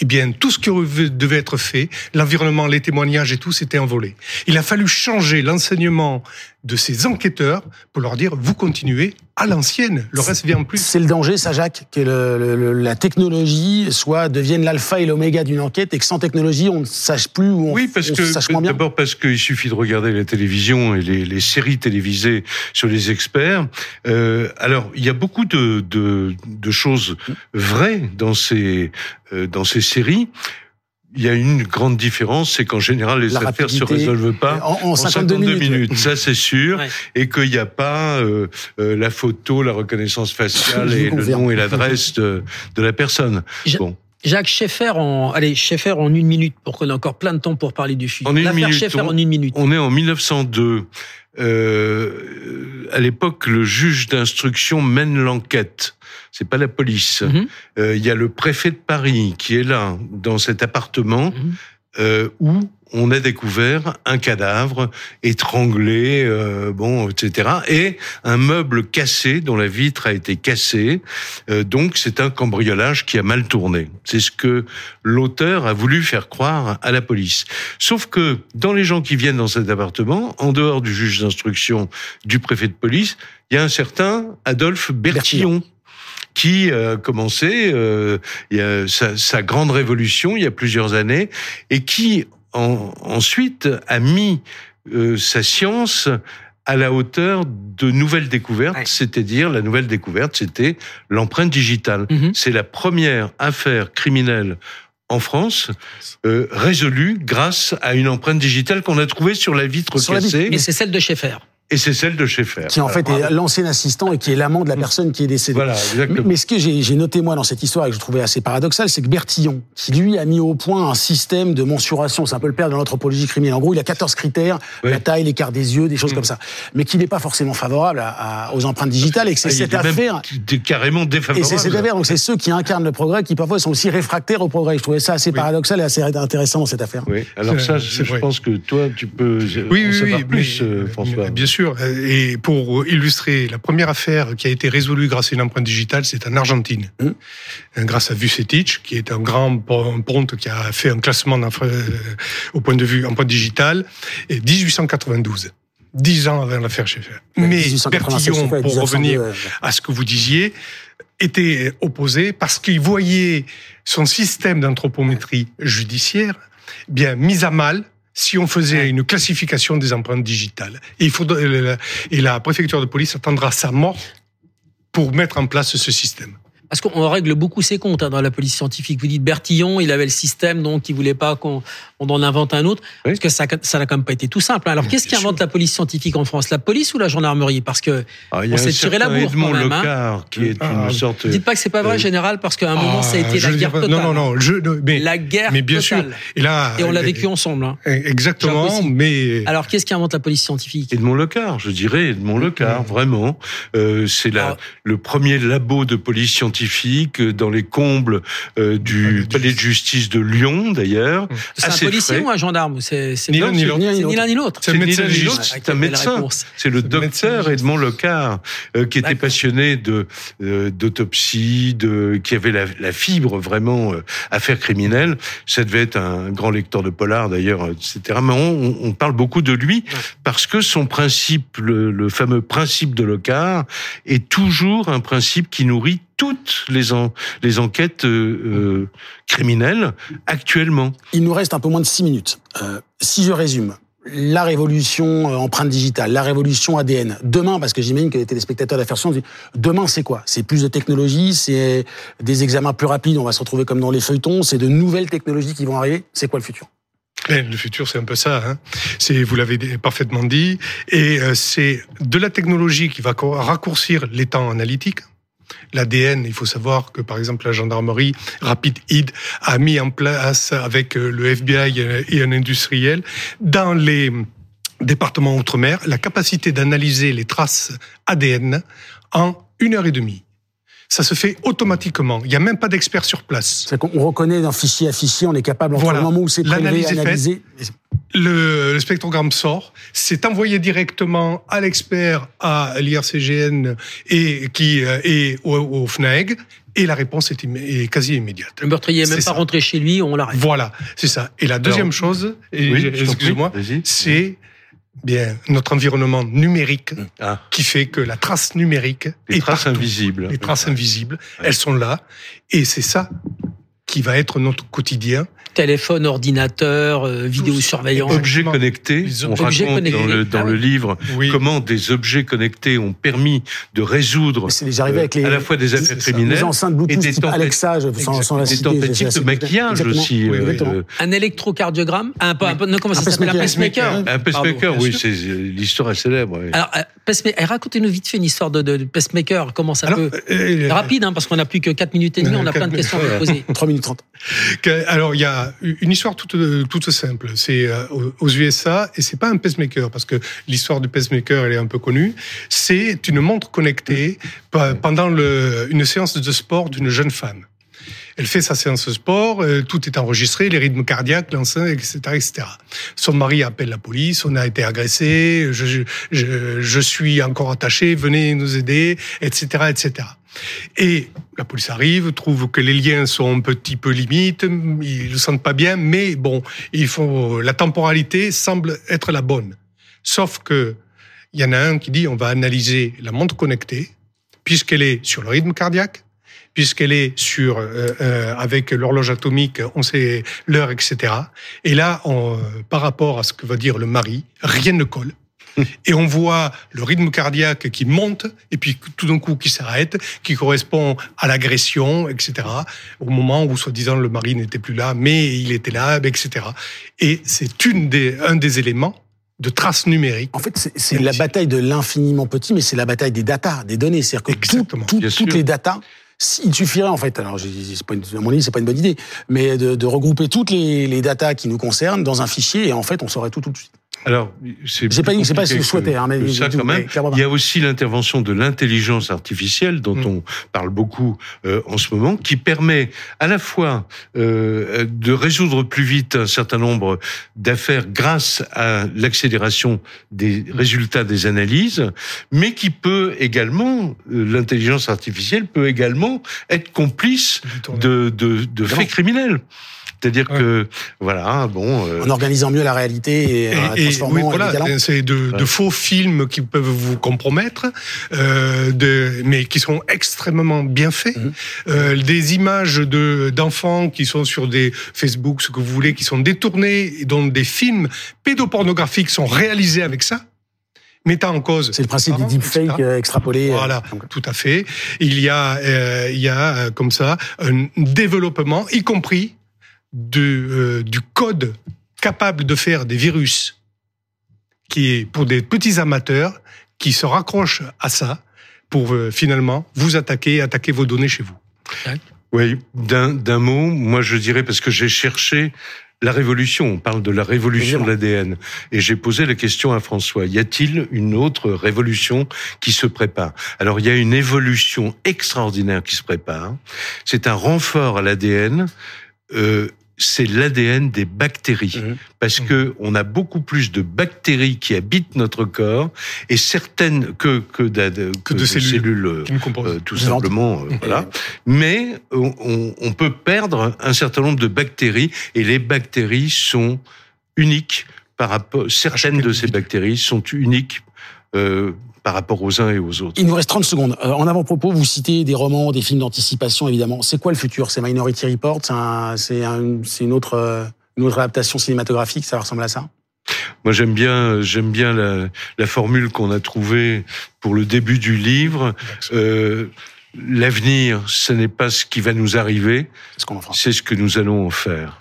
[SPEAKER 15] eh bien, tout ce qui devait être fait, l'environnement, les témoignages et tout, s'était envolé. Il a fallu changer l'enseignement de ces enquêteurs pour leur dire, vous continuez à l'ancienne, le reste vient en plus.
[SPEAKER 2] C'est le danger, ça, Jacques, que le, la technologie soit devienne l'alpha et l'oméga d'une enquête et que sans technologie, on ne sache plus où on,
[SPEAKER 14] oui, parce que,
[SPEAKER 2] sache moins bien.
[SPEAKER 14] D'abord parce qu'il suffit de regarder la télévision et les, les séries télévisées sur les experts. Euh, alors, il y a beaucoup de, de, de choses vraies dans ces, euh, dans ces séries. Il y a une grande différence, c'est qu'en général, les affaires se résolvent pas
[SPEAKER 2] en, 52, minutes.
[SPEAKER 14] Ça, c'est sûr. Et qu'il n'y a pas euh, euh, la photo, la reconnaissance faciale et le nom et l'adresse de, de, la personne. bon.
[SPEAKER 3] Jacques Schaeffer en, allez, Schaeffer en une minute, pour qu'on ait encore plein de temps pour parler du film. En une minute. Schaeffer en une minute.
[SPEAKER 14] On est en 1902. Euh, à l'époque, le juge d'instruction mène l'enquête c'est pas la police. Mhm. Euh, il y a le préfet de Paris qui est là, dans cet appartement, mhm. Euh, où on a découvert un cadavre étranglé, euh, bon, etc., et un meuble cassé dont la vitre a été cassée. Euh, donc c'est un cambriolage qui a mal tourné. C'est ce que l'auteur a voulu faire croire à la police. Sauf que dans les gens qui viennent dans cet appartement, en dehors du juge d'instruction, du préfet de police, il y a un certain Adolphe Bertillon qui a euh, commencé euh, il y a sa, sa, grande révolution il y a plusieurs années et qui en, ensuite a mis euh, sa science à la hauteur de nouvelles découvertes, c'est-à-dire la nouvelle découverte, c'était l'empreinte digitale. Mm-hmm. C'est la première affaire criminelle en France, euh, résolue grâce à une empreinte digitale qu'on a trouvée sur la vitre cassée.
[SPEAKER 3] Et c'est celle de Schaeffer.
[SPEAKER 14] Et c'est celle de Schaeffer.
[SPEAKER 2] Qui en fait est l'ancien assistant et qui est l'amant de la personne qui est décédée.
[SPEAKER 14] Voilà, exactement.
[SPEAKER 2] Mais, ce que j'ai noté moi dans cette histoire et que je trouvais assez paradoxal, c'est que Bertillon, qui lui a mis au point un système de mensuration, c'est un peu le père de l'anthropologie criminelle. En gros, il a 14 critères, la taille, l'écart des yeux, des choses
[SPEAKER 14] Mm.
[SPEAKER 2] comme ça. Mais qui n'est pas forcément favorable à, à- aux empreintes digitales et que c'est
[SPEAKER 14] Ah,
[SPEAKER 2] cette
[SPEAKER 14] des
[SPEAKER 2] affaire.
[SPEAKER 14] qui étaient carrément
[SPEAKER 2] Et
[SPEAKER 14] défavorable.
[SPEAKER 2] c'est cette affaire, donc c'est ceux qui incarnent le progrès qui parfois sont aussi réfractaires au progrès. Je trouvais ça assez paradoxal et assez intéressant dans cette affaire.
[SPEAKER 14] Oui, alors ça,
[SPEAKER 15] C'est
[SPEAKER 14] je,
[SPEAKER 15] vrai.
[SPEAKER 14] pense que toi, tu peux
[SPEAKER 15] Oui,
[SPEAKER 14] en
[SPEAKER 15] oui,
[SPEAKER 14] savoir
[SPEAKER 15] oui,
[SPEAKER 14] plus,
[SPEAKER 15] mais-
[SPEAKER 14] euh, François.
[SPEAKER 15] mais Bien sûr. Euh, Et pour illustrer, la première affaire qui a été résolue grâce à une empreinte digitale, c'est en Argentine.
[SPEAKER 2] Mmh.
[SPEAKER 15] Euh, Grâce à Vucetich, qui est un grand pon- ponte qui a fait un classement euh, au point de vue empreinte digitale, et 1892. Dix ans avant l'affaire Schaeffer. Mais
[SPEAKER 2] 1887,
[SPEAKER 15] Bertillon, pour
[SPEAKER 2] 1902,
[SPEAKER 15] revenir à ce que vous disiez, était opposé parce qu'il voyait son système d'anthropométrie judiciaire bien mis à mal si on faisait une classification des empreintes digitales. Et, il faudrait, et la préfecture de police attendra sa mort pour mettre en place ce système.
[SPEAKER 3] Parce qu'on règle beaucoup ses comptes hein, dans la police scientifique. Vous dites Bertillon, il avait le système, donc il voulait pas qu'on on en invente un autre. Parce que ça ça n'a quand même pas été tout simple. Alors qu'est-ce qui invente la police scientifique en France? La police ou la gendarmerie? Parce que
[SPEAKER 14] Ah,
[SPEAKER 3] on
[SPEAKER 14] a
[SPEAKER 3] s'est tiré la bourre
[SPEAKER 14] Edmond
[SPEAKER 3] quand même. hein.
[SPEAKER 14] Locard, qui est une sorte...
[SPEAKER 3] Dites pas que c'est pas vrai,
[SPEAKER 14] euh,
[SPEAKER 3] général, parce qu'à un moment ça a été
[SPEAKER 15] Ah, je
[SPEAKER 3] la
[SPEAKER 15] veux
[SPEAKER 3] guerre
[SPEAKER 15] dire,
[SPEAKER 3] totale.
[SPEAKER 15] Non, non, non. Je, mais,
[SPEAKER 3] la guerre
[SPEAKER 15] mais bien
[SPEAKER 3] totale.
[SPEAKER 15] sûr. Et là,
[SPEAKER 3] Et on l'a vécu ensemble. hein.
[SPEAKER 15] Exactement,
[SPEAKER 3] Jacques aussi.
[SPEAKER 15] mais
[SPEAKER 3] Alors qu'est-ce qui invente la police scientifique?
[SPEAKER 14] Edmond Lecard, je dirais Edmond Lecard, vraiment. Euh, c'est la, le premier labo de police scientifique euh, dans les combles euh, du palais de justice de Lyon, d'ailleurs.
[SPEAKER 3] C'est un policier
[SPEAKER 14] frais.
[SPEAKER 3] ou un gendarme C'est
[SPEAKER 14] Ni l'un ni l'autre.
[SPEAKER 3] c'est Ah,
[SPEAKER 14] un médecin. C'est le docteur Edmond Lecard, euh, qui était passionné de euh, d'autopsie, de qui avait la, la fibre vraiment affaires criminelles. Ça devait être un grand lecteur de polar d'ailleurs, etc. Mais on, on parle beaucoup de lui parce que son principe, le, le fameux principe de Lecard, est toujours un principe qui nourrit toutes les en- les enquêtes euh, euh, criminelles actuellement.
[SPEAKER 2] Il nous reste un peu moins de six minutes. Euh, si je résume, la révolution empreinte digitale, la révolution ADN. Demain, parce que j'imagine que les téléspectateurs d'affaires sciences disent, demain c'est quoi? C'est plus de technologie, c'est des examens plus rapides, on va se retrouver comme dans les feuilletons, c'est de nouvelles technologies qui vont arriver. C'est quoi le futur?
[SPEAKER 15] Eh, Le futur, c'est un peu ça. Hein. C'est, vous l'avez parfaitement dit, et euh, c'est de la technologie qui va co- raccourcir les temps analytiques. L'ADN, il faut savoir que par exemple la gendarmerie Rapid Id a mis en place avec euh, le FBI et un industriel dans les départements outre-mer la capacité d'analyser les traces ADN en une heure et demie. Ça se fait automatiquement. Il n'y a même pas d'expert sur place.
[SPEAKER 2] Qu'on reconnaît d'un fichier à fichier, on est capable, entre
[SPEAKER 15] Voilà.
[SPEAKER 2] le moment où c'est prélevé,
[SPEAKER 15] faite. Le, le spectrogramme sort, c'est envoyé directement à l'expert, à l'IRCGN et qui euh, et au, au FNAEG, et la réponse est, immé- est quasi immédiate.
[SPEAKER 3] Le meurtrier est même pas rentré chez lui, on l'arrête.
[SPEAKER 15] Voilà, c'est ça. Et la deuxième
[SPEAKER 3] Alors,
[SPEAKER 15] chose,
[SPEAKER 14] oui,
[SPEAKER 15] excusez-moi, c'est bien notre environnement numérique
[SPEAKER 14] Ah.
[SPEAKER 15] qui fait que la trace numérique
[SPEAKER 14] Les
[SPEAKER 15] est
[SPEAKER 14] traces
[SPEAKER 15] partout.
[SPEAKER 14] invisibles.
[SPEAKER 15] Les traces invisibles, elles sont là, et c'est ça qui va être notre quotidien.
[SPEAKER 3] Téléphone, ordinateur, euh, vidéosurveillance.
[SPEAKER 14] Objets connectés, on
[SPEAKER 3] Objets
[SPEAKER 14] raconte
[SPEAKER 3] connectés.
[SPEAKER 14] dans le, dans
[SPEAKER 3] Ah
[SPEAKER 14] le
[SPEAKER 3] oui.
[SPEAKER 14] livre comment des objets connectés ont permis de résoudre
[SPEAKER 2] C'est déjà arrivé avec les,
[SPEAKER 14] à la fois des affaires criminelles
[SPEAKER 2] les enceintes
[SPEAKER 14] et
[SPEAKER 2] Bluetooth
[SPEAKER 14] des
[SPEAKER 2] type
[SPEAKER 14] tentatives,
[SPEAKER 2] Alexa, je- sans, sans la
[SPEAKER 14] des tentatives
[SPEAKER 2] j'ai-
[SPEAKER 14] de maquillage
[SPEAKER 2] exactement.
[SPEAKER 14] aussi.
[SPEAKER 2] Oui,
[SPEAKER 14] euh, euh,
[SPEAKER 3] Un électrocardiogramme un, peu, un peu- non, comment ça
[SPEAKER 2] Un
[SPEAKER 3] s'appelle Un
[SPEAKER 2] pacemaker.
[SPEAKER 14] un pacemaker, oui, c'est l'histoire est célèbre. oui.
[SPEAKER 3] Alors, euh, eh, racontez-nous vite fait une histoire de, de, de pacemaker. Comment ça peut.
[SPEAKER 15] euh,
[SPEAKER 3] Rapide, hein, parce qu'on n'a plus que 4 minutes et demie, on a plein de questions à poser.
[SPEAKER 2] 3 minutes 30.
[SPEAKER 15] Que- Alors, il y a une histoire toute, toute simple. C'est euh, aux USA, et c'est pas un pacemaker, parce que l'histoire du pacemaker, elle est un peu connue. C'est une montre connectée pe- pendant une séance de sport d'une jeune femme. Elle fait sa séance de sport, euh, tout est enregistré, les rythmes cardiaques, l'enceinte, etc., etc. Son mari appelle la police, on a été agressé, je, je suis encore attaché, venez nous aider, etc., etc. Et la police arrive, trouve que les liens sont un petit peu limites, ils le sentent pas bien, mais bon, il faut, la temporalité semble être la bonne. Sauf que, il y en a un qui dit, on va analyser la montre connectée, puisqu'elle est sur le rythme cardiaque, puisqu'elle est sur euh, euh, avec l'horloge atomique, on sait l'heure, etc. Et là, par rapport à ce que va dire le mari, rien ne colle. Et on voit le rythme cardiaque qui monte, et puis tout d'un coup qui s'arrête, qui correspond à l'agression, etc. Au moment où, soi-disant, le mari n'était plus là, mais il était là, etc. Et c'est une des, un des éléments de traces numériques.
[SPEAKER 2] En fait, c'est la bataille de l'infiniment petit, mais c'est la bataille des datas, des données. C'est-à-dire que toutes les datas il suffirait en fait, alors pas à mon avis c'est pas une bonne idée, mais de, regrouper toutes les, les datas qui nous concernent dans un fichier et en fait on saurait tout tout de suite.
[SPEAKER 14] Alors, c'est
[SPEAKER 2] pas, pas si vous souhaitez, hein, mais
[SPEAKER 14] ça quand même. Il y a aussi l'intervention de l'intelligence artificielle dont mm. on parle beaucoup euh, en ce moment, qui permet à la fois euh, de résoudre plus vite un certain nombre d'affaires grâce à l'accélération des résultats des analyses, mais qui peut également, euh, l'intelligence artificielle peut également être complice de, de, de faits criminels. C'est-à-dire que voilà, bon.
[SPEAKER 2] Euh, en organisant mieux la réalité et, en transformant.
[SPEAKER 15] voilà, c'est de, de, faux films qui peuvent vous compromettre, euh, de, mais qui sont extrêmement bien faits. Mhm. euh, des images de d'enfants qui sont sur des Facebook, ce que vous voulez, qui sont détournés, et dont des films pédopornographiques sont réalisés avec ça mettant en cause.
[SPEAKER 2] C'est le principe des deepfakes euh, extrapolés.
[SPEAKER 15] Voilà, tout à fait. Il y a, euh, il y a comme ça un développement, y compris euh, du code capable de faire des virus, qui est pour des petits amateurs qui se raccrochent à ça pour euh, finalement vous attaquer, attaquer vos données chez vous.
[SPEAKER 14] Oui, d'un mot, moi je dirais parce que j'ai cherché la révolution, on parle de la révolution de l'ADN. Et j'ai posé la question à François, y a-t-il une autre révolution qui se prépare? Alors il y a une évolution extraordinaire qui se prépare. C'est un renfort à l'ADN euh, c'est l'ADN des bactéries, mmh. parce mmh. que on a beaucoup plus de bactéries qui habitent notre corps et certaines que que, de, cellules, euh, euh, tout simplement, euh, voilà. Mais on, on, peut perdre un certain nombre de bactéries et les bactéries sont uniques par rapport. Certaines de ces bactéries sont uniques. Euh, par rapport aux uns et aux autres.
[SPEAKER 2] Il nous reste 30 secondes. Euh, en avant-propos, vous citez des romans, des films d'anticipation, évidemment. C'est quoi le futur? C'est Minority Report? C'est une, autre, euh, une autre adaptation cinématographique? Ça ressemble à ça?
[SPEAKER 14] Moi, j'aime bien, j'aime bien la, la formule qu'on a trouvée pour le début du livre. Euh, L'avenir, ce n'est pas ce qui va nous arriver, c'est ce que nous allons en faire.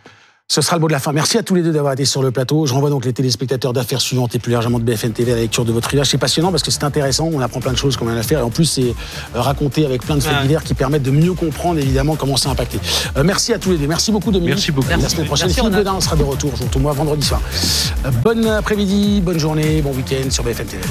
[SPEAKER 2] Ce sera le mot de la fin. Merci à tous les deux d'avoir été sur le plateau. Je renvoie donc les téléspectateurs d'affaires suivantes et plus largement de BFN TV à la lecture de votre livre. C'est passionnant parce que c'est intéressant. On apprend plein de choses comme on a à faire. Et en plus, c'est euh, raconté avec plein de faits divers qui permettent de mieux comprendre évidemment comment ça a impacté. Euh, merci à tous les deux. Merci beaucoup Dominique.
[SPEAKER 14] Merci beaucoup.
[SPEAKER 2] La semaine prochaine, Philippe Godin sera de retour. Je vous retrouve moi vendredi soir. Euh, bon après-midi, bonne journée, bon week-end sur BFN TV.